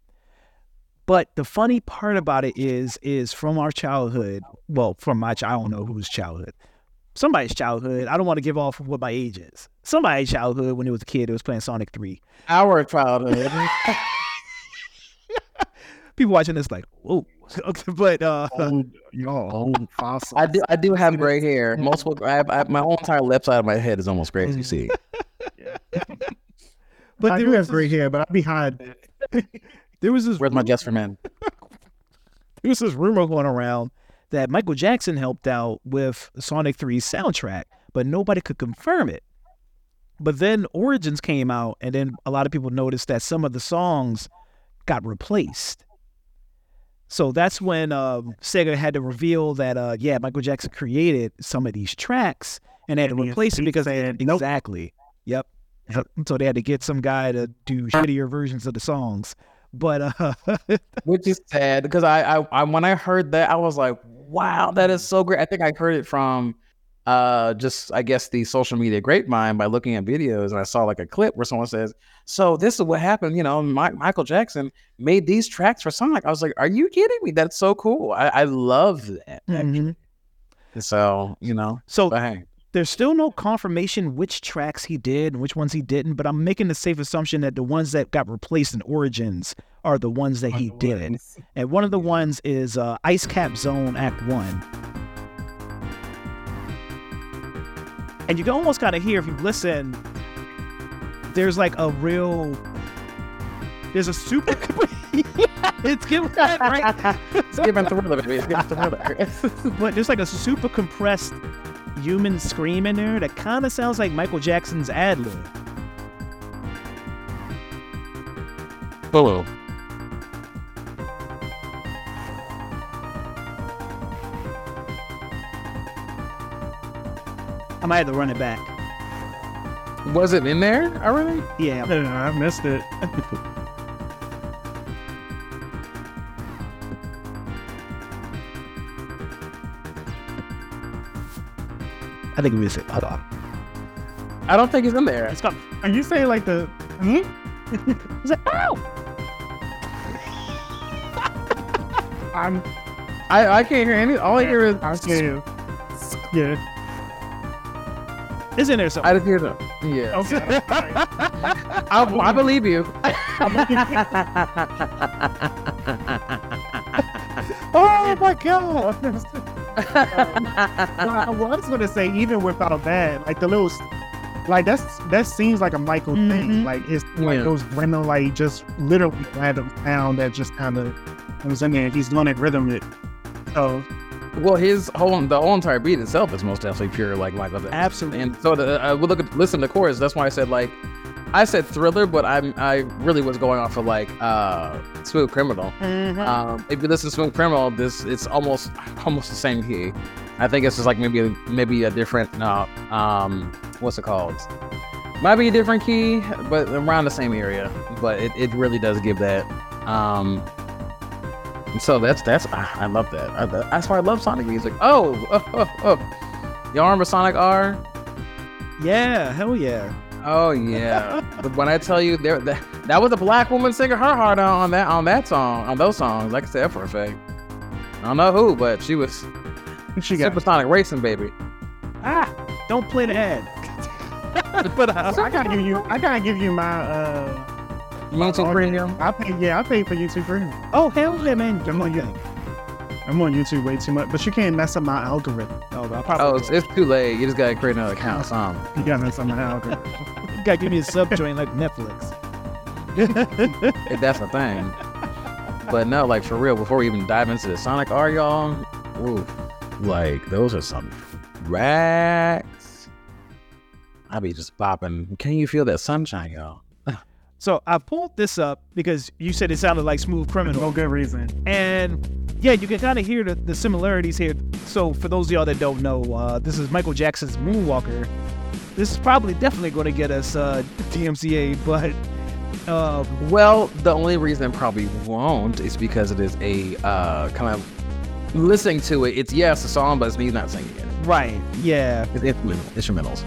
But the funny part about it is, is from our childhood. Well, from my I don't know whose childhood. Somebody's childhood. I don't want to give off what my age is. Somebody's childhood when it was a kid, it was playing Sonic Three. Our childhood. (laughs) People watching this like, whoa. (laughs) but uh, Old, y'all old fossil. I do. I do have gray (laughs) hair. Multiple. I have, I have- my whole entire left side of my head is almost gray. As you see. yeah. but I do have gray hair, but I'd be hiding it. There was this Where's my just for men? there was this rumor going around that Michael Jackson helped out with Sonic 3's soundtrack, but nobody could confirm it. But then Origins came out, and then a lot of people noticed that some of the songs got replaced. So that's when um, Sega had to reveal that, uh, yeah, Michael Jackson created some of these tracks and they had to replace it because said, "Nope." exactly, yep. So they had to get some guy to do shittier versions of the songs. But uh, (laughs) which is sad because I, I, I when I heard that I was like, wow, that is so great. I think I heard it from uh just I guess the social media grapevine by looking at videos and I saw like a clip where someone says, "So this is what happened." You know, Mi- Michael Jackson made these tracks for Sonic. I was like, "Are you kidding me? That's so cool. I, I love that." mhm. So you know, so hey, there's still no confirmation which tracks he did and which ones he didn't. But I'm making the safe assumption that the ones that got replaced in Origins are the ones that he did. And one of the ones is uh, Ice Cap Zone Act One. And you can almost kind of hear if you listen. There's like a real. There's a super. (laughs) (laughs) it's giving that right. it's giving thriller, baby. It's giving thriller. (laughs) But there's like a super compressed human scream in there that kind of sounds like Michael Jackson's ad lib. Hello. I might have to run it back. Was it in there already? Yeah. Yeah, (laughs) I missed it. (laughs) I think we missed it. Hold on. I don't think it's in there. It's got. Are you saying like the? Hmm? (laughs) It's like, ow! I'm. I, I can't hear any. All I hear is I can. Yeah. It's in there somewhere. I just hear them. Yeah. Okay. (laughs) (laughs) I, I believe you. oh my god. (laughs) well, I was gonna say even without that, like the little, like that's that seems like a Michael Mhm. thing. Like it's like Yeah. those random, like just literally random sound that just kind of comes in there. He's gonna rhythm it. So well, his whole the whole entire beat itself is most definitely pure like Michael Jackson. Absolutely. And so the, I would look at listen to the chorus. That's why I said like I said thriller, but I'm I really was going off of like uh Smooth Criminal. Mhm. Um, if you listen to Smooth Criminal, this it's almost almost the same key. I think it's just like maybe maybe a different uh, um what's it called? Might be a different key, but around the same area. But it, it really does give that. Um, and so that's that's ah, I love that. I, that's why I love Sonic music. Oh, oh, oh, oh. y'all remember Sonic R? Yeah, hell yeah. Oh yeah. But when I tell you there that, that was a black woman singing her heart out on that on that song on those songs. Like I said for a fact. I don't know who, but she was (laughs) she got. Supersonic Racing baby. Ah, don't play the ad. (laughs) but uh, I gotta give you. I gotta give you my. uh YouTube Premium. I pay. Yeah, I pay for YouTube Premium. oh hell yeah, man. I'm on, you- I'm on YouTube way too much, but you can't mess up my algorithm. Oh, I'll probably. Oh, it's, it's too late. You just gotta create another account. Some. You gotta mess up my algorithm. (laughs) you gotta give me a sub joint like Netflix. if that's a thing. But no, like for real, before we even dive into the Sonic R, y'all, ooh, like those are some racks. I be just bopping. Can you feel that sunshine, y'all? So I pulled this up because you said it sounded like Smooth Criminal. No good reason. And yeah, you can kind of hear the, the similarities here. So for those of y'all that don't know, uh, this is Michael Jackson's Moonwalker. This is probably definitely going to get us uh, DMCA, but uh, Well, the only reason it probably won't is because it is a uh, kind of listening to it. It's yes, a song, but it's me not singing it. right, yeah, It's instrumental, instrumentals.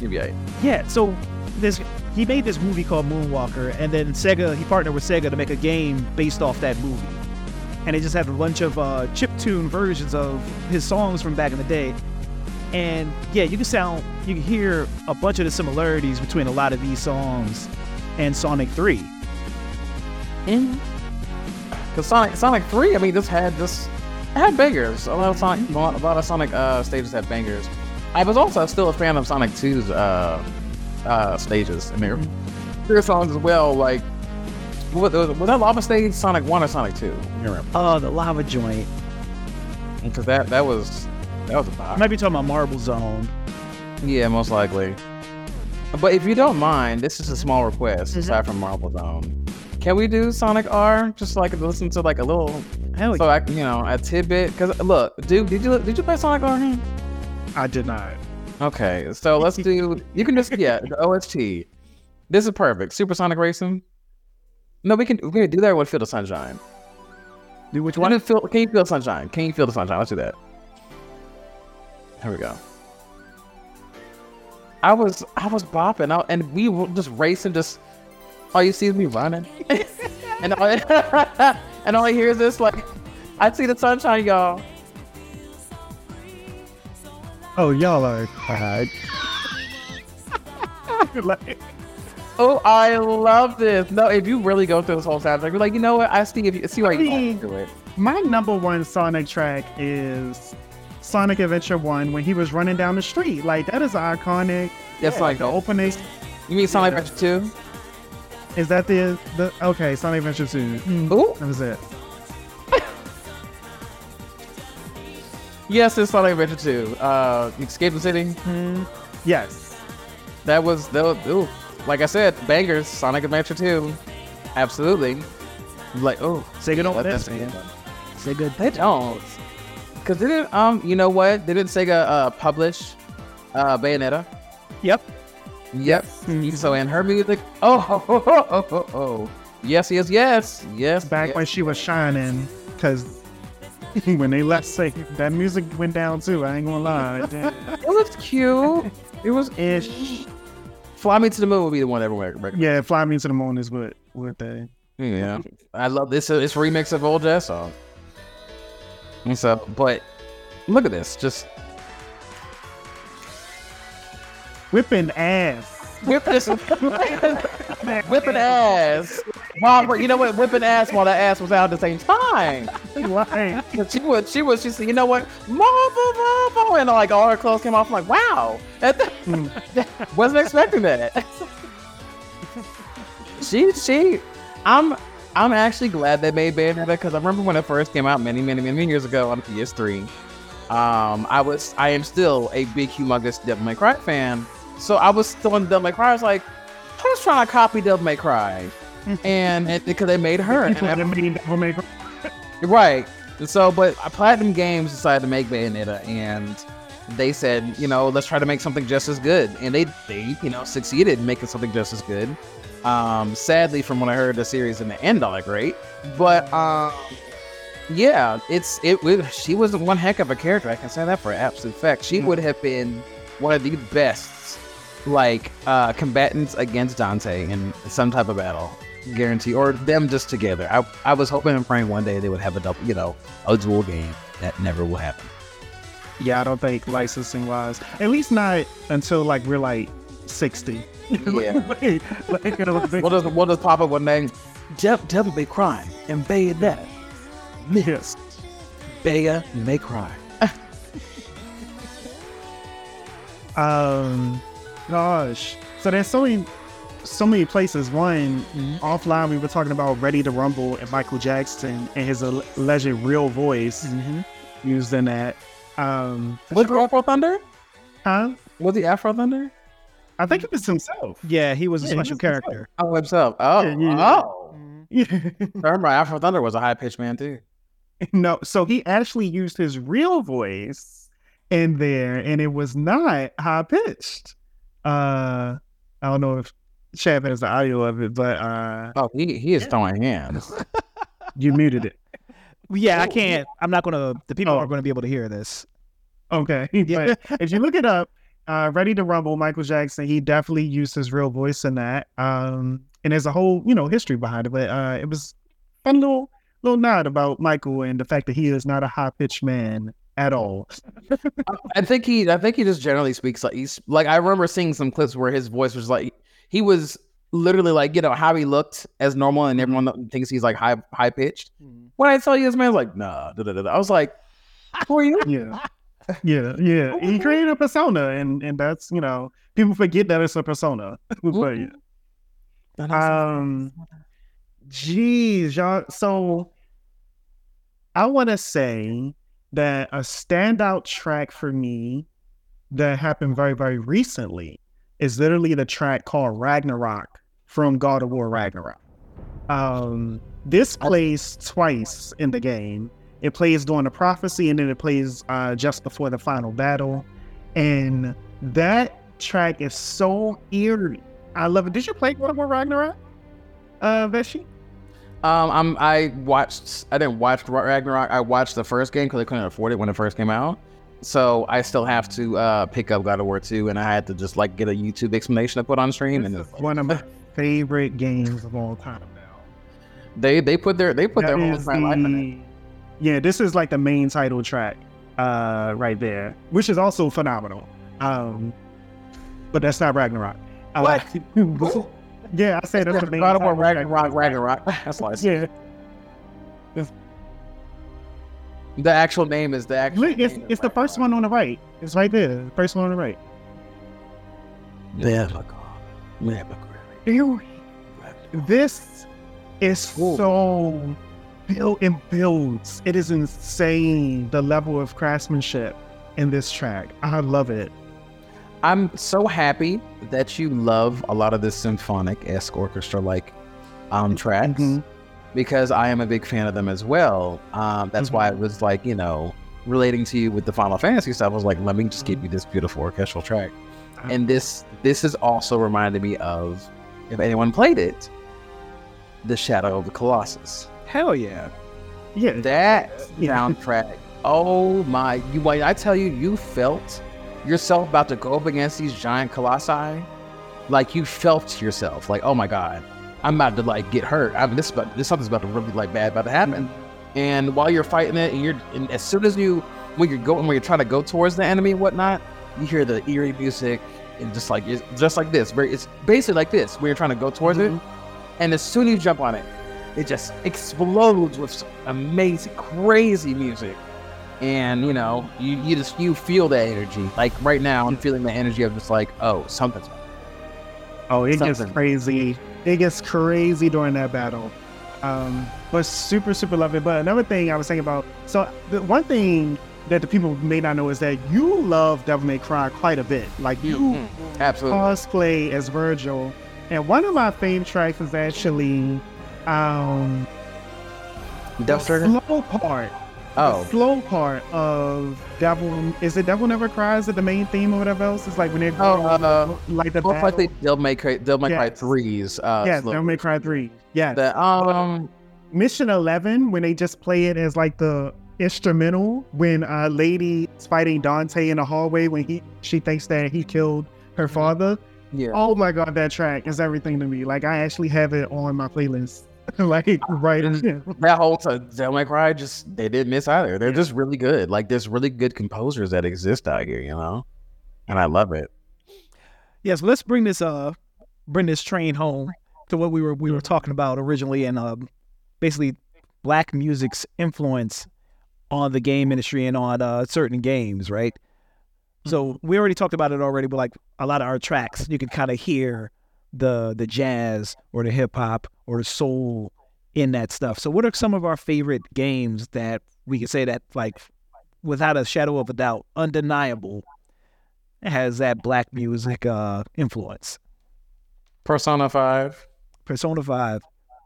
Yeah, yeah. So this he made this movie called Moonwalker, and then Sega he partnered with Sega to make a game based off that movie, and they just had a bunch of uh, chip tune versions of his songs from back in the day. And yeah, you can sound, you can hear a bunch of the similarities between a lot of these songs and Sonic 3. Because Sonic Sonic Three, I mean, this had this it had bangers. A lot of Sonic, a lot, a lot of Sonic uh, stages had bangers. I was also still a fan of Sonic 2's uh, uh, stages, and their their songs as well. Like Was, was that Lava Stage Sonic One or Sonic Two? You remember? Oh, the lava joint. Mm, because that that was that was a vibe. be talking about Marble Zone. Yeah, most likely. But if you don't mind, this is a small request mm-hmm. aside from Marble Zone. Can we do Sonic R? Just like listen to like a little, Hell so I, you know, a tidbit. Cause look, dude, did you did you play Sonic R? Here? I did not. Okay, so let's do. You can just yeah, the OST. This is perfect. Supersonic Racing. No, we can we can do that with Feel the Sunshine. Do which one? feel? Can you feel the sunshine? Can you feel the sunshine? Let's do that. Here we go. I was I was bopping out, and we were just racing. Just all you see is me running, (laughs) and all, (laughs) and all I hear is this like, I see the sunshine, y'all. Oh, y'all are (laughs) like, Oh, I love this. No, if you really go through this whole soundtrack, you're like, you know what? I see if you see why you mean- do it. my number one Sonic track is Sonic Adventure One when he was running down the street. Like that is iconic. That's Yeah, like the opening. You mean Sonic Yeah. Adventure Two? Is that the the okay Sonic Adventure Two? Hmm, Ooh, That was it. Yes, it's Sonic Adventure Two. Uh, Escape the City. hmm Yes. That was that was, ooh, like I said, bangers. Sonic Adventure 2. Absolutely. Like, oh, Sega don't let miss, that man. man. Sega. They don't. Cause didn't um, you know what? Didn't Sega uh publish uh Bayonetta? Yep. Yep. So in her music, oh, oh, oh, oh, oh, oh. yes, yes, yes, yes. Back yes. when she was shining, because (laughs) when they left Sega, that music went down too. I ain't gonna lie. (laughs) Damn. it was cute. It was Ish. Fly Me to the Moon would be the one that would make Yeah, Fly Me to the Moon is what what they. Yeah, I love this. uh, It's a remix of old jazz song. And so, but look at this. Just Whipping ass. Whip this, (laughs) whipping ass. While you know what, whipping ass while that ass was out at the same time. She was, she was, she said, you know what, Marble, marble, and like all her clothes came off. I'm like, wow, (laughs) wasn't expecting that. she, she, I'm, I'm actually glad they made Bayonetta because I remember when it first came out many, many, many years ago on PS3. Um, I was, I am still a big, humongous Devil May Cry fan. So I was still in Devil May Cry. I was like, I was trying to copy Devil May Cry, (laughs) and because they made her, and I- mean, Devil May Cry. Right. And So, but Platinum Games decided to make Bayonetta, and they said, you know, let's try to make something just as good, and they, they, you know, succeeded in making something just as good. Um, sadly, from what I heard, the series in the end all that great, but um, yeah, it's it. it she was one heck of a character. I can say that for absolute fact. She would have been one of the best, like, uh, combatants against Dante in some type of battle guarantee, or them just together. I, I was hoping and praying one day they would have a double, you know, a dual game. That never will happen. Yeah, I don't think licensing wise, at least not until like we're like sixty. (laughs) Yeah. (laughs) like, like, you know, What does what does pop up one name? Dev, Devil May Cry and Bayonetta. yes. Baya May Cry. (laughs) Um, gosh. So there's so many, so many places. One mm-hmm. offline, we were talking about Ready to Rumble and Michael Jackson and his al- alleged real voice mm-hmm. used in that. Um, Was it Afro Thunder? huh? Was he Afro Thunder? I think it was himself. Yeah, he was a Yeah, he special was character. Oh, himself. Oh, Yeah, yeah, yeah. oh. Mm-hmm. (laughs) Yeah. I remember Afro Thunder was a high pitched man too. (laughs) no, so he actually used his real voice in there, and it was not high pitched. Uh, I don't know if Chad has the audio of it, but uh, Oh, he he is throwing hands. (laughs) you muted it. Yeah, I Oh, can't. I'm not gonna. The people Oh. aren't gonna be able to hear this. Okay. (laughs) Yeah. But if you look it up, uh, Ready to Rumble, Michael Jackson, he definitely used his real voice in that. Um, and there's a whole, you know, history behind it. But uh, it was a fun little little nod about Michael and the fact that he is not a high pitched man at all. (laughs) I think he I think he just generally speaks like he's like I remember seeing some clips where his voice was like he was literally like you know how he looked as normal and everyone thinks he's like high high pitched. When I tell you this man's like nah, da, da, da. I was like, who are you? (laughs) Yeah. Yeah, yeah. He created a persona and and that's, you know, people forget that it's a persona. (laughs) but yeah. Um Jeez, y'all. So I want to say that a standout track for me that happened very, very recently is literally the track called Ragnarok from God of War Ragnarok. Um, this plays twice in the game. It plays during the prophecy and then it plays uh, just before the final battle. And that track is so eerie. I love it. Did you play God of War Ragnarok? Uh, Veishi? Um, I'm I watched. I didn't watch Ragnarok. I watched the first game because I couldn't afford it when it first came out. So I still have to uh, pick up God of War 2, and I had to just like get a YouTube explanation to put on stream. This and is one of my favorite games of all time now. They they put their they put That their whole entire life in it. Yeah, this is like the main title track, uh, right there, which is also phenomenal. Um, but that's not Ragnarok. I What? like- (laughs) yeah, I said that's the main God of War title track. Ragnarok Ragnarok. That's why. Yeah, The actual name is the actual. look, it's, name it's the first one on the right. It's right there, the first one on the right. This is Ooh. so built and builds. It is insane the level of craftsmanship in this track. I love it. I'm so happy that you love a lot of this symphonic esque orchestra like um tracks Mhm. because I am a big fan of them as well. Um, that's why Mm-hmm. it was like you know relating to you with the Final Fantasy stuff. I was like, let me just give you this beautiful orchestral track, Uh-huh. and this this is also reminded me of if anyone played it, the Shadow of the Colossus. Hell yeah. Yeah, That Yeah. (laughs) soundtrack. Oh my! You I tell you, you felt yourself about to go up against these giant colossi, like you felt yourself, like oh my god, I'm about to like get hurt. I mean, this about this something's about to really like bad about to happen. And while you're fighting it, and you're and as soon as you when you're going when you're trying to go towards the enemy and whatnot, you hear the eerie music and just like it's just like this. Very, it's basically like this when you're trying to go towards it, mm-hmm. and as soon as you jump on it, it just explodes with amazing, crazy music. And you know, you, you just you feel that energy. Like right now, I'm feeling the energy of just like, oh, something's. Oh, it gets crazy. It gets crazy during that battle. Um, but super, super love it. But another thing I was thinking about, so the one thing that the people may not know is that you love Devil May Cry quite a bit. Like you Mm, absolutely. cosplay as Vergil, and one of my favorite tracks is actually um Death the Striker. slow part. The Oh, slow part of Devil is it Devil Never Cries? Is it the main theme or whatever else? It's like when they're Oh, uh, like the most likely Devil May Cry, Devil May Cry Yes. threes. Uh, yeah, slow- Devil May Cry three. Yeah, the um, Mission Eleven when they just play it as like the instrumental when uh lady is fighting Dante in the hallway when he she thinks that he killed her father. yeah. Oh my god, that track is everything to me. Like I actually have it on my playlist. (laughs) like right in that whole time, May Cry just they didn't miss either. They're just really good. Like there's really good composers that exist out here, you know, and I love it. Yes, let's bring this uh bring this train home to what we were we were talking about originally and um basically black music's influence on the game industry and on uh certain games, right? So we already talked about it already, but like a lot of our tracks, you can kind of hear the the jazz or the hip hop or the soul in that stuff. So what are some of our favorite games that we can say that like without a shadow of a doubt, undeniable has that black music uh influence? Persona Five. Persona 5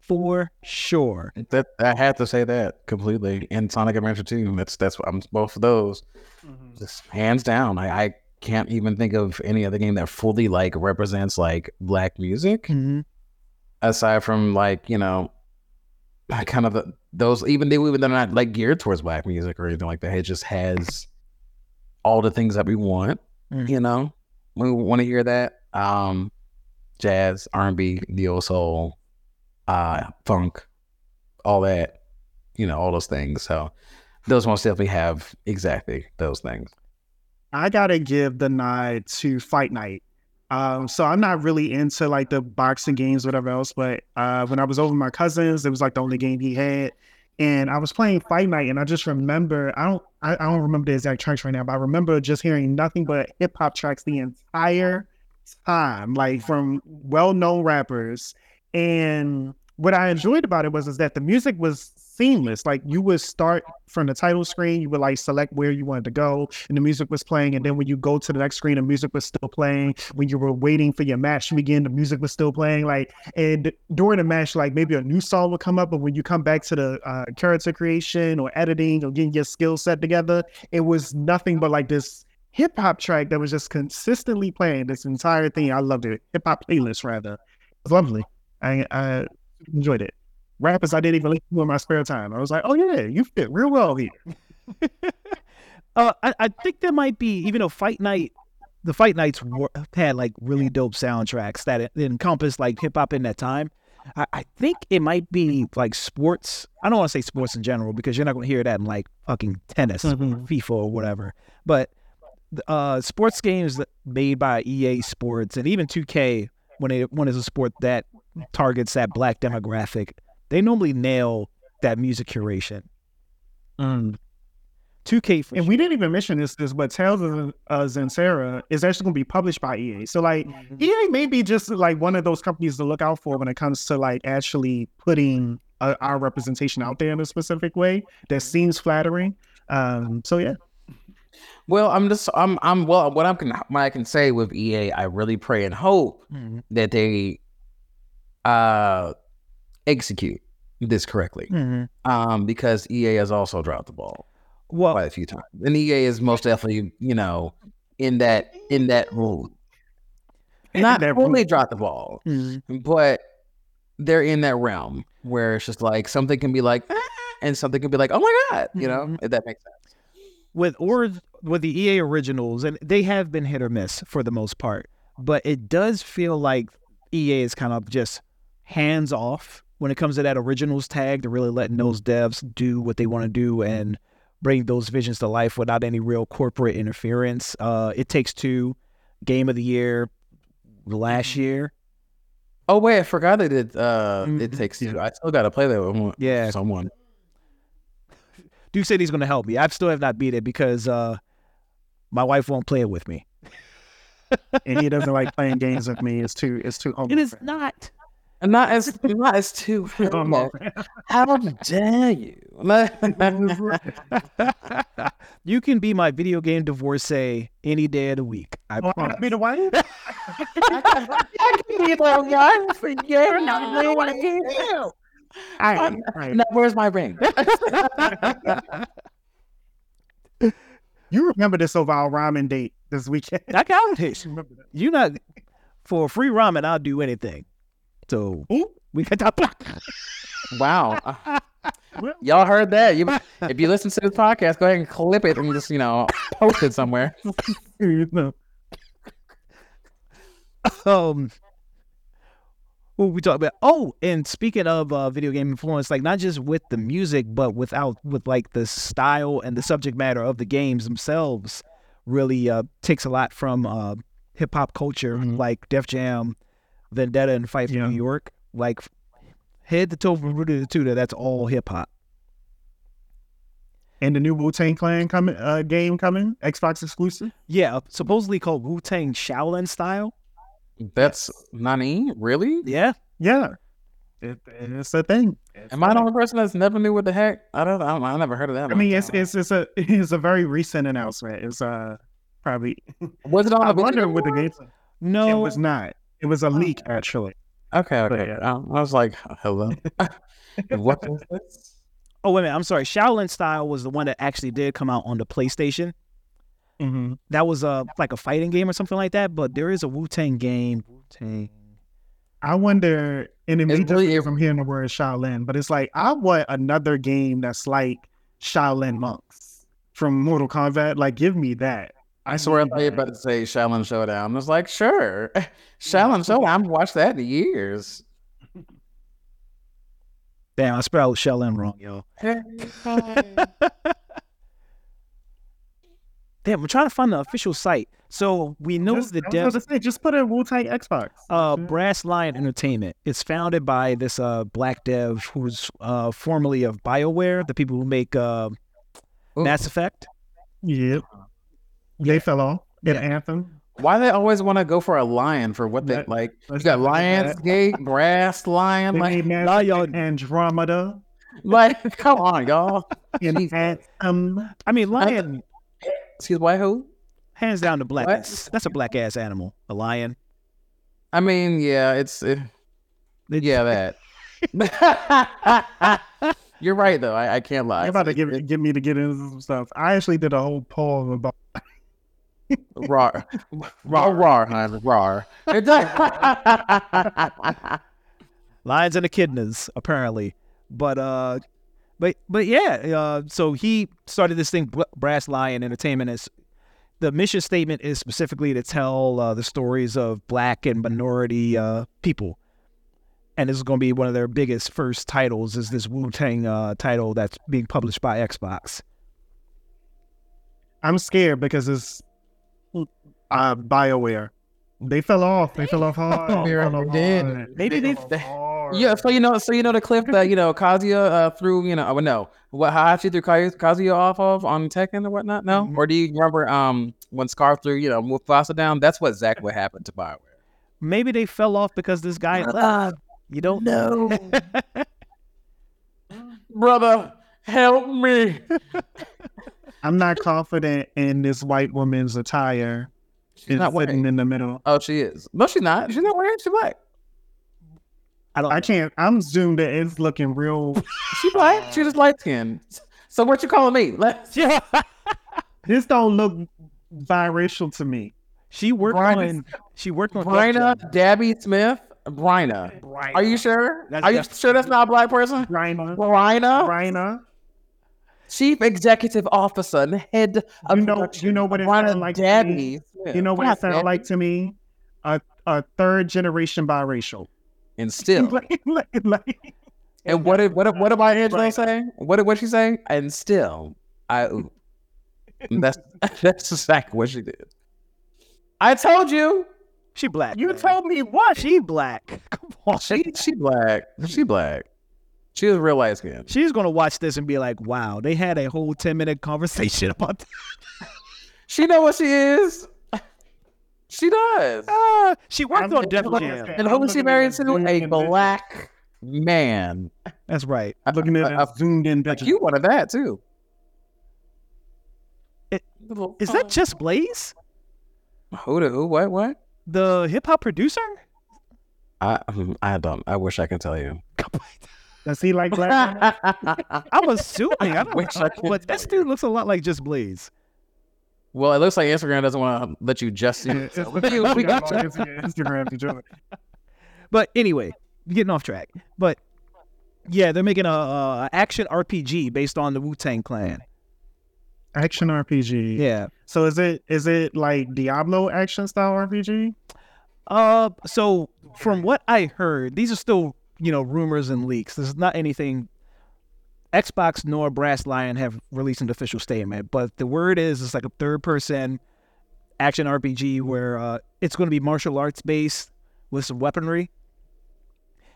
for sure. That I had to say that completely. And Sonic Adventure 2. That's that's what I'm both of those. Just hands down. I, I can't even think of any other game that fully like represents like black music Mhm. aside from like, you know, kind of the, those even they even they're not like geared towards black music or anything like that. It just has all the things that we want. Mhm. You know, we want to hear that. Um, jazz, R and B, neo soul, uh, funk, all that. You know, all those things. So those ones definitely have exactly those things. I gotta give the nod to Fight Night. Um, so I'm not really into like the boxing games, whatever else, but uh, when I was over my cousins, it was like the only game he had, and I was playing Fight Night, and I just remember I don't I, I don't remember the exact tracks right now, but I remember just hearing nothing but hip hop tracks the entire time, like from well known rappers, and what I enjoyed about it was is that the music was seamless. Like you would start from the title screen, you would like select where you wanted to go, and the music was playing. And then when you go to the next screen, the music was still playing. When you were waiting for your match to begin, the music was still playing. Like and during the match, like maybe a new song would come up, but when you come back to the uh, character creation or editing or getting your skill set together, it was nothing but like this hip hop track that was just consistently playing this entire thing. I loved it. Hip hop playlist rather. It was lovely. I, I enjoyed it. Rappers I didn't even listen to in my spare time. I was like, oh yeah, you fit real well here. (laughs) Uh, I, I think there might be, even though Fight Night, the Fight Nights were, had like really dope soundtracks that encompassed like hip hop in that time. I, I think it might be like sports. I don't want to say sports in general because you're not going to hear that in like fucking tennis, Mhm. FIFA, or whatever. But uh, sports games made by EA Sports and even 2K, when it when it's a sport that targets that black demographic, they normally nail that music curation. 2K for And we didn't even mention this, this but Tales of uh, Kenzera is actually going to be published by EA. So like EA may be just like one of those companies to look out for when it comes to like actually putting uh, our representation out there in a specific way that seems flattering. Um, so yeah, Well, I'm just I'm I'm well what I can what I can say with EA, I really pray and hope Mhm. that they uh execute this correctly. Mhm. Um, because EA has also dropped the ball Well, quite a few times. And EA is most definitely, you know, in that in that rule. Not That only dropped the ball, mhm. but they're in that realm where it's just like something can be like "Ah," and something can be like, oh my god, you know, Mhm. if that makes sense. with or with the EA originals, and they have been hit or miss for the most part, but it does feel like EA is kind of just hands off when it comes to that originals tag to really letting those devs do what they want to do and bring those visions to life without any real corporate interference. Uh, it takes two, game of the year last year. Oh wait, I forgot they did. Uh, it Mhm. takes two. I still got to play that with one- Yeah. someone. (laughs) Duke said he's going to help me. I still have not beat it because uh, my wife won't play it with me. and he doesn't like (laughs) playing games with me. It's too it's too It is not. And not as not as two. (laughs) How dare you? (laughs) you can be my video game divorcee any day of the week. I Oh, I promise. be the wife? All right, (laughs) all right. Now, where's my ring? You remember this over our ramen date this weekend? I got it. remember that? You not for a free ramen. I'll do anything. So Ooh. we got that. wow. (laughs) Y'all heard that? You, if you listen to this podcast, go ahead and clip it and just you know post it somewhere. No. (laughs) um what we talk about oh and speaking of uh, video game influence like not just with the music but without with like the style and the subject matter of the games themselves really uh takes a lot from uh hip-hop culture Mhm. like def jam vendetta and fight for Yeah. new york like head to toe from rooter to tutor that's all hip-hop And the new Wu Tang Clan coming uh, game coming, Xbox exclusive. yeah supposedly called wu-tang shaolin style That's Nani? Really? yeah Yeah, it, it's a thing. Am I the only person that's never knew what the heck? I don't. I, don't, I never heard of that. I mean, it's it's it's a (laughs) it's a very recent announcement. It's uh probably. was it on I the wonder video what the board? game. no It was not. It was a leak actually. Okay, But, okay. yeah. Um, I was like, hello. (laughs) (laughs) what is this? Oh wait a minute, I'm sorry. Shaolin Style was the one that actually did come out on the PlayStation. Mm-hmm. That was a like a fighting game or something like that. But there is a Wu Tang game. Wu Tang. I wonder, and it may It's just really- be from hearing the word Shaolin, but it's like I want another game that's like Shaolin monks from Mortal Kombat. Like, give me that. I swear I need thought you were about to say Shaolin Showdown. I was like, sure. (laughs) Shaolin Showdown. I've watched that in years. Damn, I spelled Shaolin wrong, yo. (laughs) Damn, I'm trying to find the official site. So we know Just, the I was devs. say, just put a Wu Tang Xbox. Uh, Brass Lion Entertainment. It's founded by this uh black dev who's uh formerly of BioWare, the people who make uh Mass Effect. Yep. They fell off. And Yeah. Anthem. Why they always want to go for a lion for what they That- like? You let's got not do. Lionsgate, brass lion, They like, made Master Lion. Andromeda like, come on, y'all. (laughs) in Anthem. I mean, lion, Excuse me, who? hands down, the black. What? That's a black ass animal. A lion. I mean, yeah, it's it, They- yeah (laughs) that. (laughs) You're right though. I, I can't lie. You're about to give, get me to get into some stuff. I actually did a whole poem about raw, raw, raw, hon, raw. (laughs) Lions and echidnas apparently. But uh but but yeah uh so he started this thing brass lion entertainment is the mission statement is specifically to tell uh, the stories of black and minority uh people. And this is going to be one of their biggest first titles is this wu-tang uh title that's being published by xbox. I'm scared because it's uh BioWare. They fell off. They fell off hard. They fell off did. hard. Maybe they- fell off hard. yeah, so you know, so you know the cliff that you know Kazuya uh, threw, you know, oh, no, what how she threw Kaz- Kazuya off of on Tekken or whatnot? No, Mhm. or do you remember um when Scar threw you know Mufasa down? That's what exactly what happened to Bioware. maybe they fell off because this guy left you don't know (laughs) Brother, help me! (laughs) I'm not confident in this white woman's attire. She's not wearing. in the middle. Oh, she is. No, she's not. She's not wearing. She's black. i don't I can't. I'm zoomed in. It's looking real. She black. She just light skinned. So what you calling me? Let's. (laughs) yeah This don't look biracial to me. she worked Brian- on she worked on Bryna, Dabby Smith, Bryna. Bryna. Are you sure? That's- Are you sure that's not a black person? Rhina. Bryna, Rhina. Chief Executive Officer and Head of You know, you know what it sounds like to me? Dabby You know what it man. like to me? A a third generation biracial. And (laughs) still. Like- like- like- and what did what what did my Angela say? What did what she say? And still, I. That's (laughs) that's exactly what she did. I told you. She black. you man. told me what? she black. (laughs) Come on. She she black. She black. She was real light skinned. She's gonna watch this and be like, "Wow, they had a whole ten minute conversation (laughs) about." That. She know what she is. She does. Ah, she worked I'm on looking Def Jam. And I'm who was she married to? A individual. black man. That's right. I'm Looking at Uh, a zoomed in Like picture. you wanted that too. It- Little- Is that just Blaze, who? The, who? What? What? the hip hop producer? I I don't. I wish I could tell you. Does he like black? (laughs) I'm assuming. I don't Wish I know, could but this dude looks a lot like just Blaze. well, it looks like Instagram doesn't want to let you just see. (laughs) It. So we- we got you. Instagram to join. But anyway, getting off track. But yeah, they're making a, a action RPG based on the Wu Tang Clan. Action RPG. Yeah. So is it is it like Diablo action style RPG? Uh, so from what I heard, these are still you know rumors and leaks. This is not anything. Xbox nor Brass Lion have released an official statement, but the word is it's like a third person action RPG where uh, it's going to be martial arts based with some weaponry,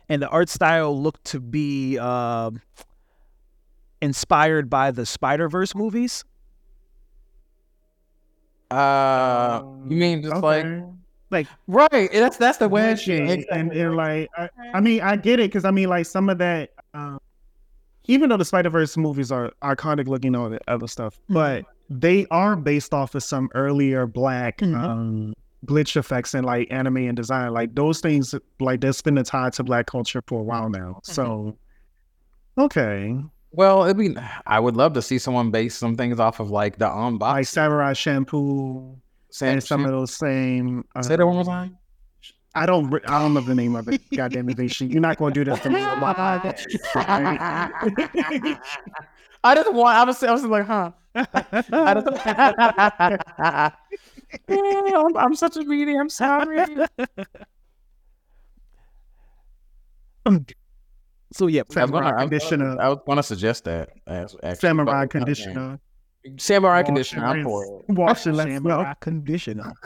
and the art style looked to be uh, inspired by the Spider Verse movies. Uh, you mean just Okay. Like right? That's that's the way. she- and, and, and like I, I mean I get it because I mean like some of that um, even though the Spider Verse movies are iconic looking all the other stuff, but they are based off of some earlier black Mhm. um, glitch effects and like anime and design. Like those things like they're spending tied to black culture for a while now. So okay, Well, I mean, I would love to see someone base some things off of like the unbox. like Samurai Shampoo Sam, and some of those same. Uh, say that one more time. I don't. I don't know the name of it. (laughs) God damn it, Veishi. You're not going to do this to me. (laughs) on my podcast. (laughs) I just want. I was. I was like, huh. I just, Yeah, I'm, I'm such a meanie. I'm sorry. so, yeah. I was Samurai gonna, I was conditioner. I was gonna suggest that. as- actually, Samurai but- conditioner. Samurai Wash conditioner. I'm for rinse. it. Wash (laughs) and let Samurai go. conditioner. (laughs)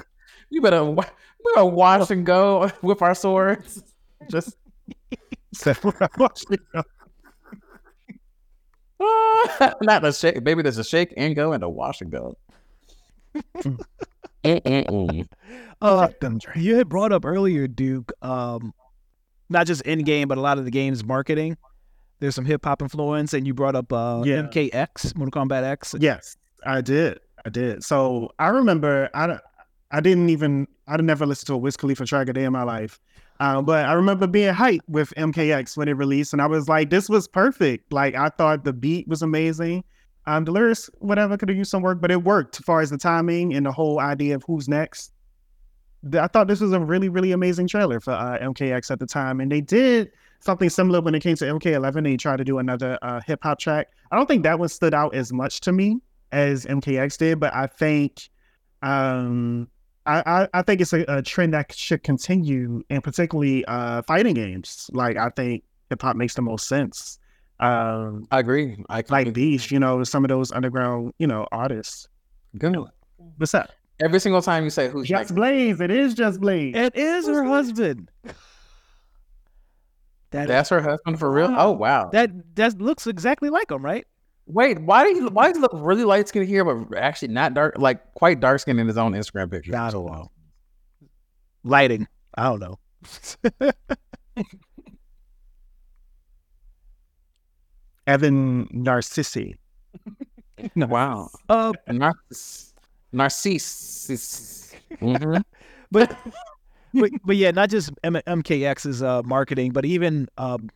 You better. wa- We gonna wash and go (laughs) with our swords. Just. Samurai wash and go. Not a shake. Maybe there's a shake and go and a wash and go. Uh, Fuck them Drake. you had brought up earlier, Duke. Um, not just in game, but a lot of the game's marketing. There's some hip hop influence, and you brought up uh, Yeah. MKX, Mortal Kombat X. Yes, I did. I did. So I remember I, I didn't even I'd never listened to a Wiz Khalifa track a day in my life. Um, but I remember being hyped with MKX when it released, and I was like, "This was perfect." Like I thought the beat was amazing. Um, the lyrics, whatever, could have used some work, but it worked as far as the timing and the whole idea of who's next. I thought this was a really, really amazing trailer for uh, MKX at the time, and they did something similar when it came to MK11. They tried to do another uh, hip hop track. I don't think that one stood out as much to me as MKX did, but I think um, I, I, I think it's a, a trend that should continue, and particularly uh, fighting games. Like I think hip hop makes the most sense. Um, I agree. I like Beast, you know, some of those underground, you know, artists. Good. What's up? Every single time you say who's Just next, Blaze. It is just Blaze. It is her husband. That that's her husband for real. Oh wow. that that looks exactly like him, right? Wait, why do you why does he look really light skinned here, but actually not dark, like quite dark skinned in his own Instagram picture? I don't know. Lighting. I don't know. (laughs) Evan Narcissi. (laughs) Wow. Uh, Narciss. Narcissus. (laughs) Mhm. but but but yeah, not just M- MKX's uh, marketing, but even um,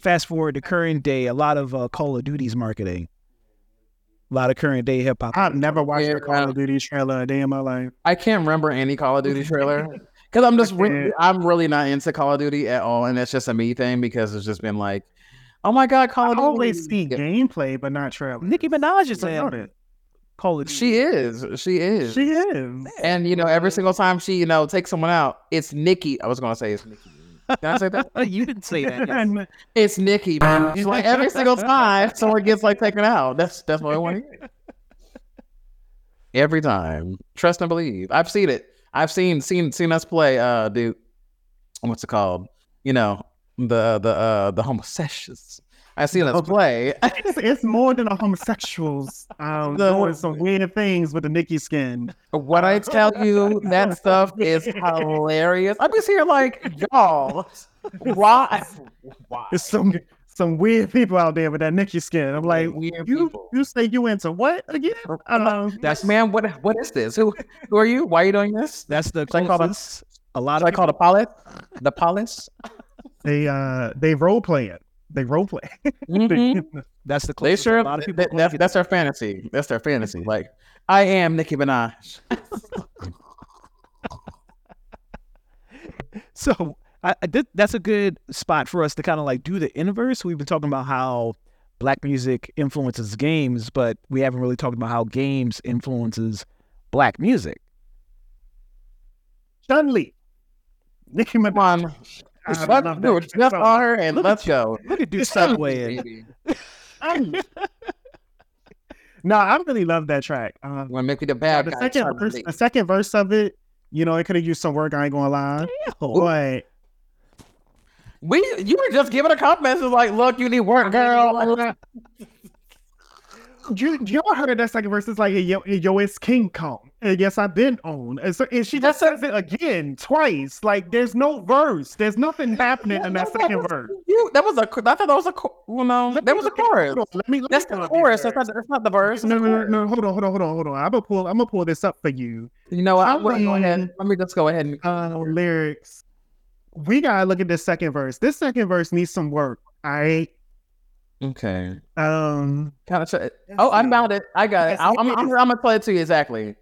fast forward to current day, a lot of uh, Call of Duty's marketing, a lot of current day hip hop. I've never watched Yeah, a Call of Duty trailer a day in my life. I can't remember any Call of Duty trailer (laughs) because I'm just re- I'm really not into Call of Duty at all, and it's just a me thing because it's just been like, oh my god, Call I of Duty. always see Yeah. gameplay, but not trailer. Nicki Minaj is I in that. Call of Duty. She is. She is. She is. and you know, every single time she you know takes someone out, it's Nicki. I was gonna say it's Nicki. Can I say that? (laughs) you didn't say that. yes. It's Nicki. man. She's like every single time someone gets like taken out. That's that's what I want to hear. Every time, trust and believe. I've seen it. I've seen seen seen us play. Uh, dude, what's it called? You know, the the uh the homosexuals. I've seen us play. it's, it's more than a homosexuals um, The- doing some weird things with the Nicki skin. What I tell you, that stuff is hilarious. I'm just here like, y'all, why? Why? (laughs) There's some some weird people out there with that Nicki skin. I'm like, Weird you people. you say you into what again? Um, That's man. What what is this? Who who are you? Why are you doing this? That's the Should I call it- closest. A lot Should I of call the pilot? The polis? they uh they role play it. They role play. (laughs) Mhm. that's the They closest. sure. A lot of people. that- that's, that's their fantasy. That's their fantasy. Like I am Nicki Minaj. (laughs) So I, I did, that's a good spot for us to kind of like do the inverse. We've been talking about how black music influences games, but we haven't really talked about how games influences black music. Chun Li. Nicki Minaj. On, I Fuck, love do that it. Just song. on her and Look let's go. Look at Duke Subway. (laughs) (laughs) No, I really love that track. Um, Want to make me the bad the guy? second verse, the second verse of it, you know, it could have used some work. I ain't gonna lie, but We you were just giving a compliment. It's like, look, you need work, girl. (laughs) you you all heard that second verse? It's like, yo, yo, it's King Kong. And yes, I've been on. And, so, and she just says it again twice. Like, there's no verse. There's nothing happening in that second verse. You, that was a. I thought that was a. Well, no, Let that was a chorus. on, Let me. Let That's me the chorus. That's not, that's not the verse. No, no, no, no. Hold on, hold on, hold on, hold on. I'm gonna pull. I'm gonna pull this up for you. You know what? I I'm gonna go ahead. Let me just go ahead and. Uh, lyrics. We gotta look at this second verse. This second verse needs some work. All right. Okay. Um. Kind of. Oh, I found it. I got it. I'm, I'm, I'm. I'm gonna play it to you exactly.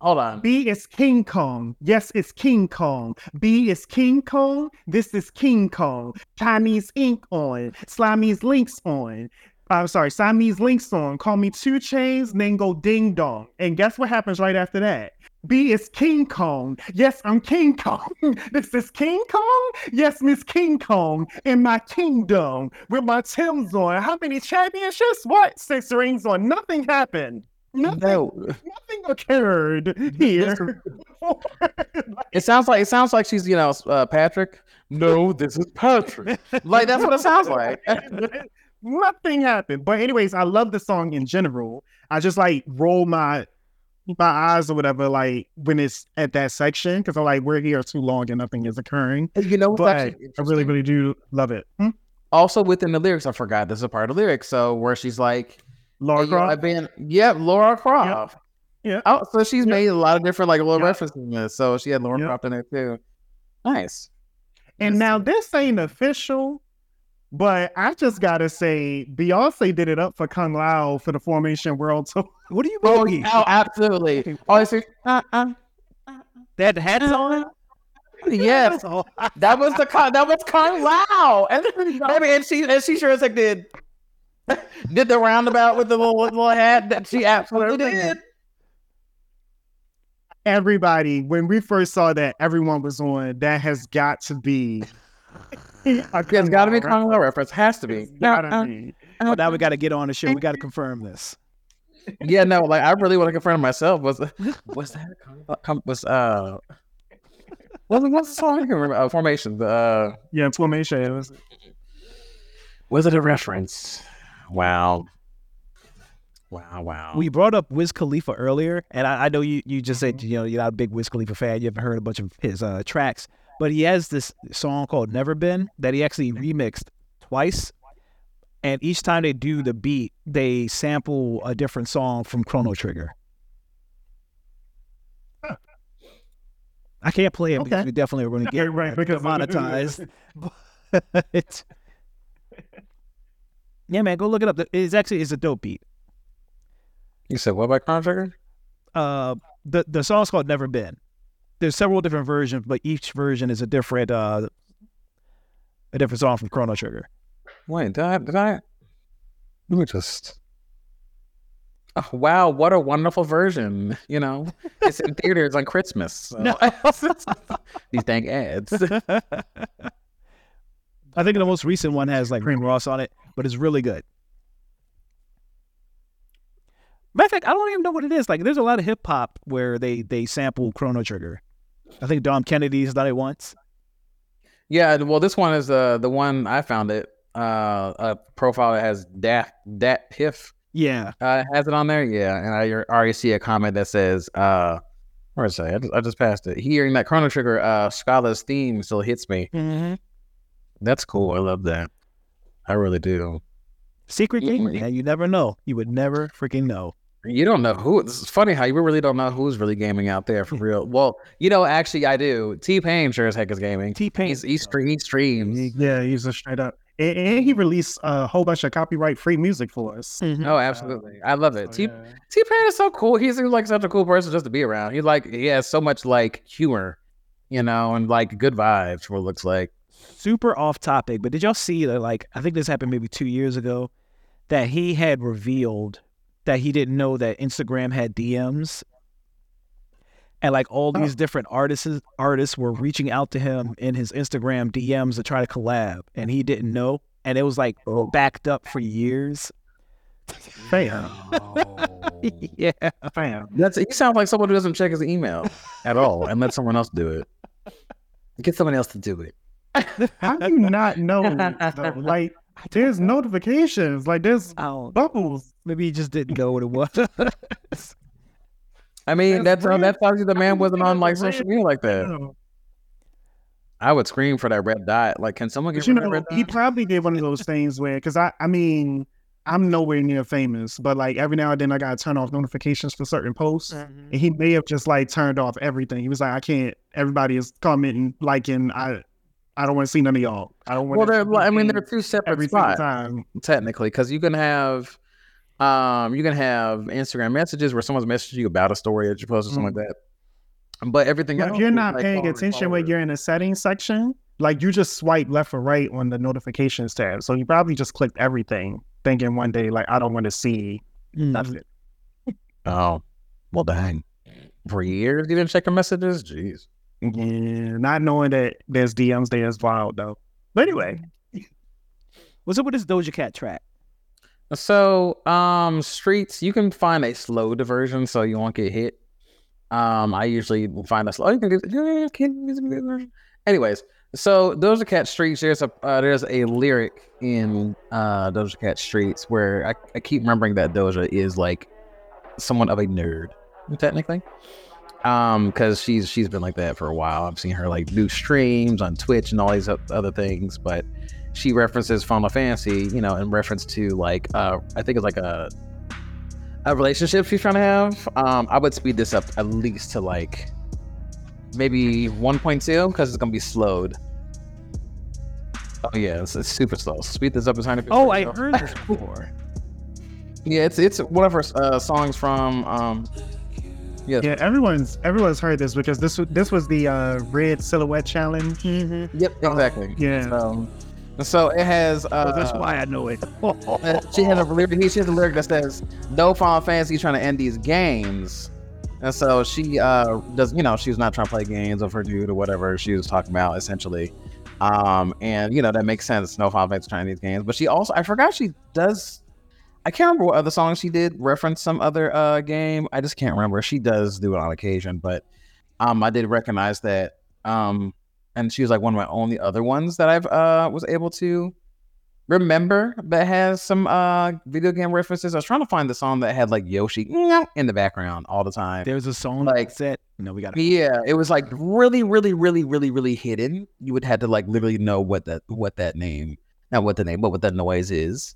Hold on. B is King Kong. Yes, it's King Kong. B is King Kong. This is King Kong. Chinese ink on. Slimey's links on. I'm sorry, Siamese links on. Call me two chains, then go ding dong. And guess what happens right after that? B is King Kong. Yes, I'm King Kong. (laughs) this is King Kong. Yes, Miss King Kong in my kingdom with my Tim's on. How many championships? What? Six rings on. Nothing happened. Nothing No. nothing occurred here. (laughs) It sounds like it sounds like she's you know uh, Patrick. No, this is Patrick. like that's what it sounds like. (laughs) nothing happened. But anyways, I love the song in general. I just like roll my my eyes or whatever, like when it's at that section, because I'm like, we're here too long and nothing is occurring. You know, But I really, really do love it. Hmm? also within the lyrics, I forgot this is a part of the lyrics. So where she's like, Laura Croft. I've been, yep, Laura Croft. Yeah. Oh, so she's Yep. made a lot of different like little Yep. references in this. So she had Laura. Croft in there too. Nice. And now this ain't official, but I just gotta say, Beyonce did it up for Kung Lao for the Formation World Tour. (laughs) What do you Oh, mean? oh absolutely. Oh, I see. Uh, uh, That hats on? (laughs) yes, that was the con. That was Kung Lao, (laughs) and and she and she sure as heck did (laughs) did the roundabout with the little little hat that she absolutely did. Everybody, when we first saw that, everyone was on. That has got to be. It's got to be a Kung Lao reference. Has to be. It's gotta Uh, uh, be. Well, now we got to get on the show. We got to confirm this. Yeah, no, like I really want to confirm myself. Was was that a Kung Lao- was uh was what's the song? I can't remember. Uh, Formation. The uh, Yeah, Formation. it was- was it a reference? Wow. Wow, wow. We brought up Wiz Khalifa earlier, and I, I know you, you just said you know you're not a big Wiz Khalifa fan. You haven't heard a bunch of his uh, tracks, but he has this song called "Never Been" that he actually remixed twice, and each time they do the beat, they sample a different song from Chrono Trigger. I can't play it because Okay. we definitely are going (laughs) to get Right, because- monetized. (laughs) (laughs) but yeah, man, go look it up. It's actually it's a dope beat. you said what about Chrono Trigger? uh the the song's called Never Been. There's several different versions, but each version is a different uh a different song from Chrono Trigger. Wait, did I did I let me just Oh, wow, what a wonderful version. You know, it's in theaters on Christmas. so- (laughs) (laughs) These dang ads. (laughs) I think the most recent one has like Cream Ross on it, but it's really good. Matter of fact, I don't even know what it is. Like, there's a lot of hip hop where they they sample Chrono Trigger. I think Dom Kennedy's done it once. Yeah, well, this one is uh, the one I found it. Uh, a profile that has Dat Dat Piff Yeah, uh, has it on there. Yeah, and I already see a comment that says, uh, "Where is it? I just, I just passed it." Hearing that Chrono Trigger uh, Schala's theme still hits me. mm-hmm. That's cool. I love that. I really do. secret Yeah, gamer. man. Yeah, you never know. You would never freaking know. You don't know who. It's funny how you really don't know who's really gaming out there for (laughs) real. Well, you know, actually, I do. T Pain sure as heck is gaming. T Pain. He's, he, stre- he streams. Yeah, he's a straight up. And, and he released a whole bunch of copyright free music for us. Mm-hmm. Oh, absolutely. I love it. So, T yeah. T Pain is so cool. He seems like such a cool person just to be around. He like he has so much like humor, you know, and like good vibes. What it looks like. Super off topic, but did y'all see that? Like, I think this happened maybe two years ago, that he had revealed that he didn't know that Instagram had DMs, and like all Oh. these different artists artists were reaching out to him in his Instagram DMs to try to collab, and he didn't know, and it was like oh. backed up for years. Fam, (laughs) yeah, fam. That's you sound like someone who doesn't check his email at all and let someone else do it. Get someone else to do it. (laughs) How do you not know? though? (laughs) Like, there's notifications. Like, there's bubbles. maybe he just didn't know what it was. I mean, That's that's real. that tells you the man I wasn't on like social media like that. I would scream for that red dot. Like, can someone But get you rid of that know, red he probably did one of those things where, because I, I mean, I'm nowhere near famous, but like every now and then I gotta turn off notifications for certain posts. Mm-hmm. And he may have just like turned off everything. He was like, I can't. Everybody is commenting, liking. I, I don't want to see none of y'all. I don't want. Well, they're, I mean, they're two separate every spots. time. technically because you can have um you can have instagram messages where someone's messaging you about a story that you posted or something like that but everything. But else if you're not like, paying forward, attention when you're in the settings section, like you just swipe left or right on the notifications tab. So you probably just clicked everything, thinking one day like I don't want to see Mm. nothing. oh well dang for years you didn't check your messages jeez Yeah, not knowing that there's DMs there is wild though. But anyway, (laughs) What's up with this Doja Cat track? so um streets you can find a slow diversion so you won't get hit um i usually find a slow you can do yeah, can use a good version. anyways so Doja Cat Streets, there's a uh, there's a lyric in uh, Doja Cat Streets where I, I keep remembering that Doja is like somewhat of a nerd. technically. Um, because she's she's been like that for a while. I've seen her like do streams on Twitch and all these other things, but she references Final Fantasy, you know, in reference to like uh I think it's like a a relationship she's trying to have. Um, I would speed this up at least to like maybe 1.2 because it's gonna be slowed. Oh yeah, it's, it's super slow. Speed this up a tiny bit. Oh, I heard this before. (laughs) Yeah, it's it's one of her uh, songs from um. Yeah. Yeah, everyone's everyone's heard this because this was this was the uh, red silhouette challenge. Mm-hmm. Yep. Exactly. Yeah. So, so it has. Uh, that's why I know it. (laughs) uh, she has a lyric. She has a lyric that says, "No Final Fantasy trying to end these games." And so she uh does. You know, she's not trying to play games of her dude or whatever she was talking about essentially. Um, and you know that makes sense. No Final Fantasy trying these games, but she also I forgot she does. I can't remember what other songs she did reference some other uh game. I just can't remember. She does do it on occasion, but um I did recognize that. Um and she was like one of my only other ones that I've uh was able to remember that has some uh video game references. I was trying to find the song that had like Yoshi in the background all the time. There's a song Like- that. No, we got Yeah, it was like really, really, really, really, really hidden. You would have to like literally know what that what that name, not what the name, but what that noise is,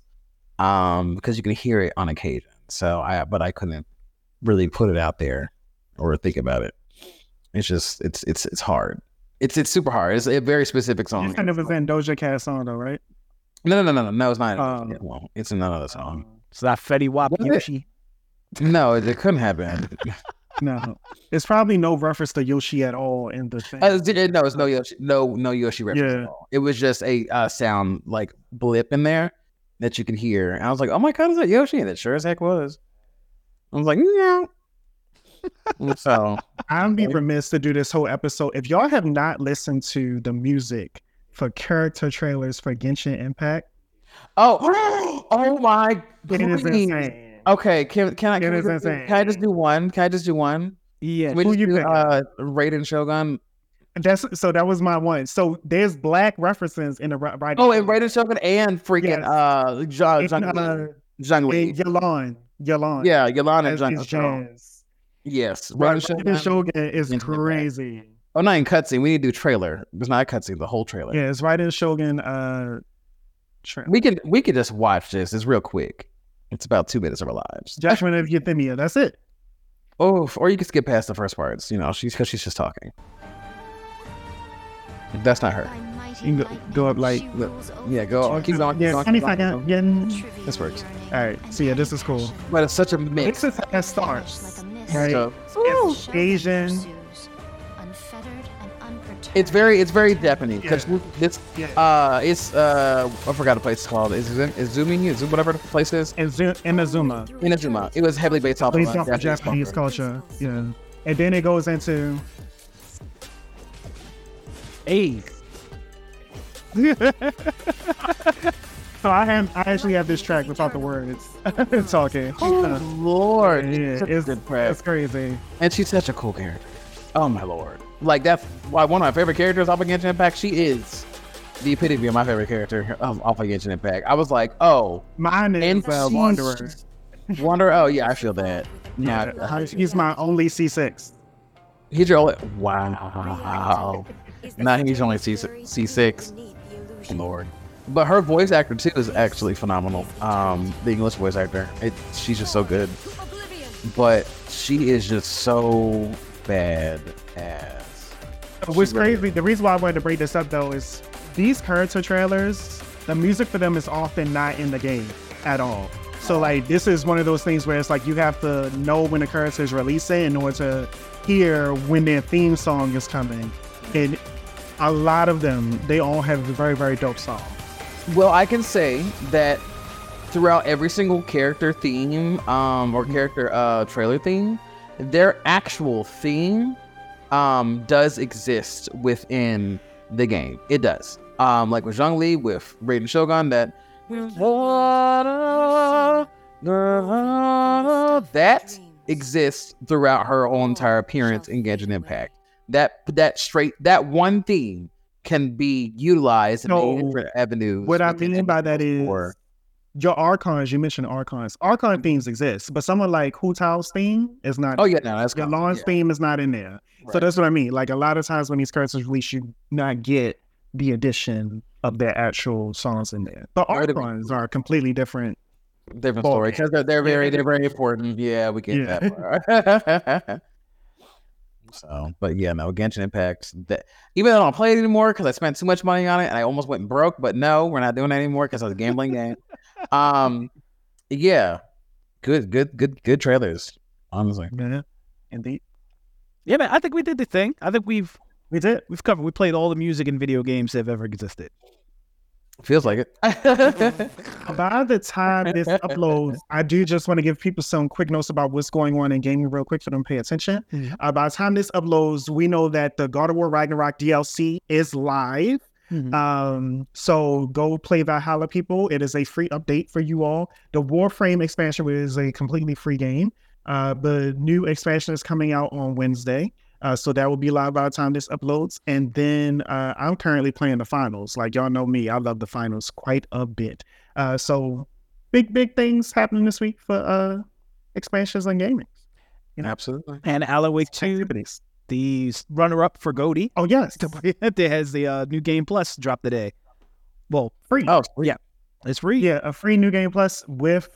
um, because you can hear it on occasion. So I, but I couldn't really put it out there or think about it. It's just it's it's it's hard. It's it's super hard. It's a very specific song. said it was in Doja Cat song though, right? No, no, no, no, no. It's not. Um, yeah, well, it's another song. It's that Fetty Wap it? Yoshi. No, it, it couldn't have been. (laughs) No, it's probably no reference to Yoshi at all in the thing. Uh, no, it's no Yoshi, no, no Yoshi reference Yeah. at all. It was just a uh, sound like blip in there that you can hear. And I was like, oh my god, is that Yoshi? And it sure as heck was. I was like, yeah. (laughs) so I'm be remiss to do this whole episode. If y'all have not listened to the music for character trailers for Genshin Impact, oh, (gasps) oh my, it is insane. Okay, can can I can, can I just do one? Can I just do one? Yeah. We Who just you do pick? uh, Raiden Shogun? That's so that was my one. So there's black references in the ri- right. Oh, and Raiden Shogun and freaking Yes. uh, Zhang, And, uh, Zhang Yelan, Yelan. Yeah, as, and Zhang. Jazz. Yes, Right, Raiden Shogun. Shogun is crazy. Oh, not in cutscene. We need to do trailer. It's not a cutscene. The whole trailer. Yeah, it's Raiden Shogun. Uh, tra- We could we could just watch this. It's real quick. It's about two minutes of our lives. Judgment of Euthymia. That's it. Oh, or you can skip past the first parts. You know, she's because she's just talking. That's not her. You can go, go up like. Yeah, go. Oh, keep going. Yeah, going, twenty keep going, keep going. This works. All right. So yeah, this is cool. But it's such a mix. This is how it starts. Right. So It's Asian. it's very it's very Japanese because this Yeah. uh it's uh I forgot the place it's called. Is it is Zumi is it whatever the place is And Zu- Inazuma. Inazuma. It was heavily based off Based of uh, off of Japanese culture. culture. Yeah. And then it goes into. Hey. (laughs) So I have I actually have this track without the words (laughs) talking. Oh Lord, yeah, Such it's, good prep. it's crazy. And she's such a cool character. Oh my lord. Like that's why one of my favorite characters off of Genshin Impact. She is the epitome of my favorite character of, off of Genshin Impact. I was like, oh, Mine is and uh, Wanderer. Wanderer. Oh yeah, I feel that. Yeah, Yeah, he's my only C6. he's your only. Wow. Now he's only C C six. Lord. But her voice actor too is actually phenomenal. Um, the English voice actor. It, she's just so good. But she is just so bad ass. What's crazy, the reason why I wanted to bring this up though is these character trailers, the music for them is often not in the game at all. So like this is one of those things where it's like you have to know when the character is releasing in order to hear when their theme song is coming. And a lot of them, they all have a very, very dope song. Well, I can say that throughout every single character theme um, or character uh, trailer theme, their actual theme um, does exist within the game. It does. Um, like with Zhongli, with Raiden Shogun, that that exists throughout her whole entire appearance in Genshin Impact. That that straight that one theme can be utilized in No. many different avenues. What I mean by that is or your Archons, you mentioned Archons. Archon themes exist, but someone like Hu Tao's theme is not. Oh yeah, no, that's Your cool. Yeah. theme is not in there. So that's what I mean. Like a lot of times when these characters release, you not get the addition of their actual songs in there. The Right. Archons are completely different. different story because they're, they're very they're very important. Yeah, we get Yeah. that part. (laughs) so, but yeah, no Genshin Impact. That even though I don't play it anymore because I spent too much money on it and I almost went broke. But no, we're not doing that anymore because it's a gambling game. Um, yeah, good, good, good, good trailers. Honestly, Yeah, indeed. Yeah, man. I think we did the thing. I think we've We did. we've covered. We played all the music and video games that have ever existed. Feels like it. (laughs) By the time this uploads, I do just want to give people some quick notes about what's going on in gaming real quick for them to pay attention. Mhm. Uh, by the time this uploads, we know that the God of War Ragnarok DLC is live. Mhm. Um, so go play Valhalla, people. It is a free update for you all. The Warframe expansion is a completely free game. Uh, the new expansion is coming out on Wednesday. Uh, so that will be live by the time this uploads. And then uh, I'm currently playing the finals. Like y'all know me, I love the finals quite a bit. Uh, so big, big things happening this week for uh, expansions and gaming. Absolutely. and Alan Wake 2, Activities. the runner up for Goldie, Oh yes, (laughs) there has the uh, new game plus drop today. Well, free. Oh, yeah, it's free. Yeah, a free new game plus with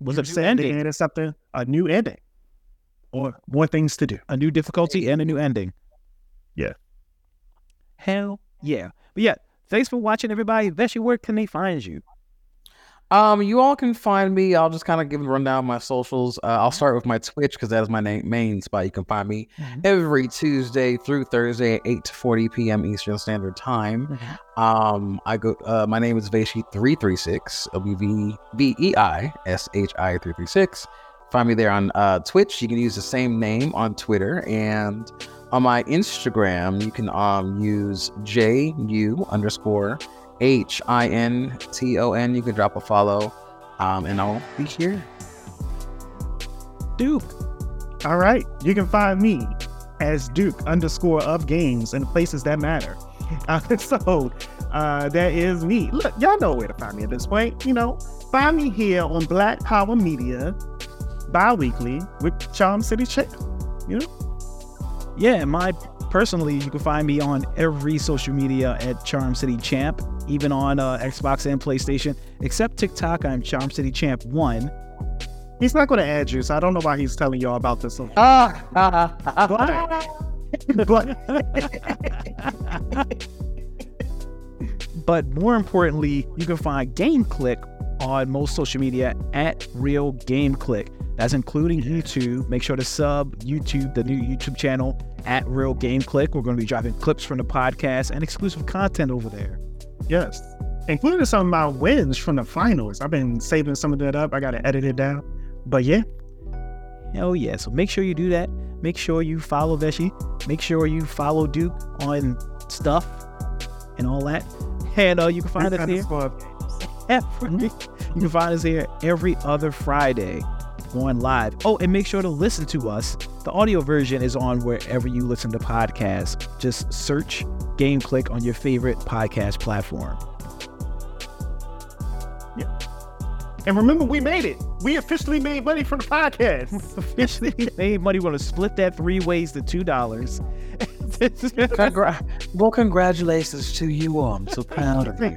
Was you it said ending? they added something, a new ending, or more things to do. a new difficulty and a new ending. Yeah. Hell yeah. But yeah, thanks for watching, everybody. Veishi, where can they find you? Um, you all can find me. I'll just kind of give a rundown of my socials. Uh, I'll start with my Twitch because that is my name, main spot. You can find me Mhm. every Tuesday through Thursday at 8 to 40 p.m. Eastern Standard Time. Um, I go. Uh, my name is Veishi three three six. W V V E I S H I three three six. Find me there on uh, Twitch. You can use the same name on Twitter and on my Instagram. You can um use J U underscore H I N T O N. You can drop a follow, um, and I'll be here. Duke. All right, you can find me as Duke underscore of games and places that matter. (laughs) Uh, so uh, that is me. Look, y'all know where to find me at this point. You know, find me here on Black Power Media bi-weekly with Charm City Chick. You know, Yeah, my personally, you can find me on every social media at Charm City Champ, even on uh, Xbox and PlayStation, except TikTok. I'm Charm City Champ One. he's not going to add you, so I don't know why he's telling y'all about this. (laughs) Ah, (laughs) But But more importantly, you can find Game Clique on most social media at Real Game Clique. That's including YouTube. Make sure to sub YouTube, the new YouTube channel at Real Game Clique. We're going to be dropping clips from the podcast and exclusive content over there. yes, including some of my wins from the finals. I've been saving some of that up. I got to edit it down. But yeah, Hell yeah. So make sure you do that. Make sure you follow Veishi. Make sure you follow Duke on stuff and all that. And uh, you can find us here every, you can find us here every other Friday going live. Oh, and make sure to listen to us. The audio version is on wherever you listen to podcasts. Just search Game Clique on your favorite podcast platform. And remember, we made it. We officially made money from the podcast. (laughs) Officially made money. We're going to split that three ways to $2. (laughs) (laughs) Congra- well, congratulations to you all. I'm so proud of you.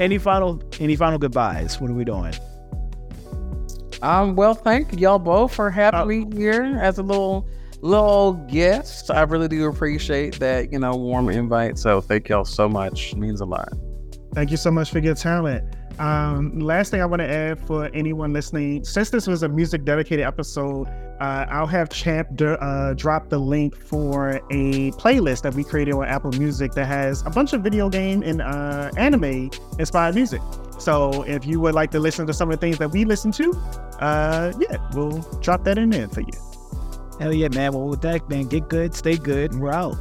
any final any final goodbyes? What are we doing? um, well, thank y'all both for having Oh. me here as a little little guest. I really do appreciate that, you know, warm invite. So thank y'all so much. It means a lot. Thank you so much for your talent. Um, last thing I want to add for anyone listening, since this was a music dedicated episode, uh, I'll have Champ d- uh, drop the link for a playlist that we created on Apple Music that has a bunch of video game and uh, anime inspired music. So if you would like to listen to some of the things that we listen to, uh, yeah, we'll drop that in there for you. Hell yeah, man. Well, with that, man, get good, stay good, and we're out.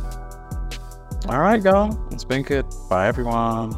All right, y'all. It's been good. Bye, everyone.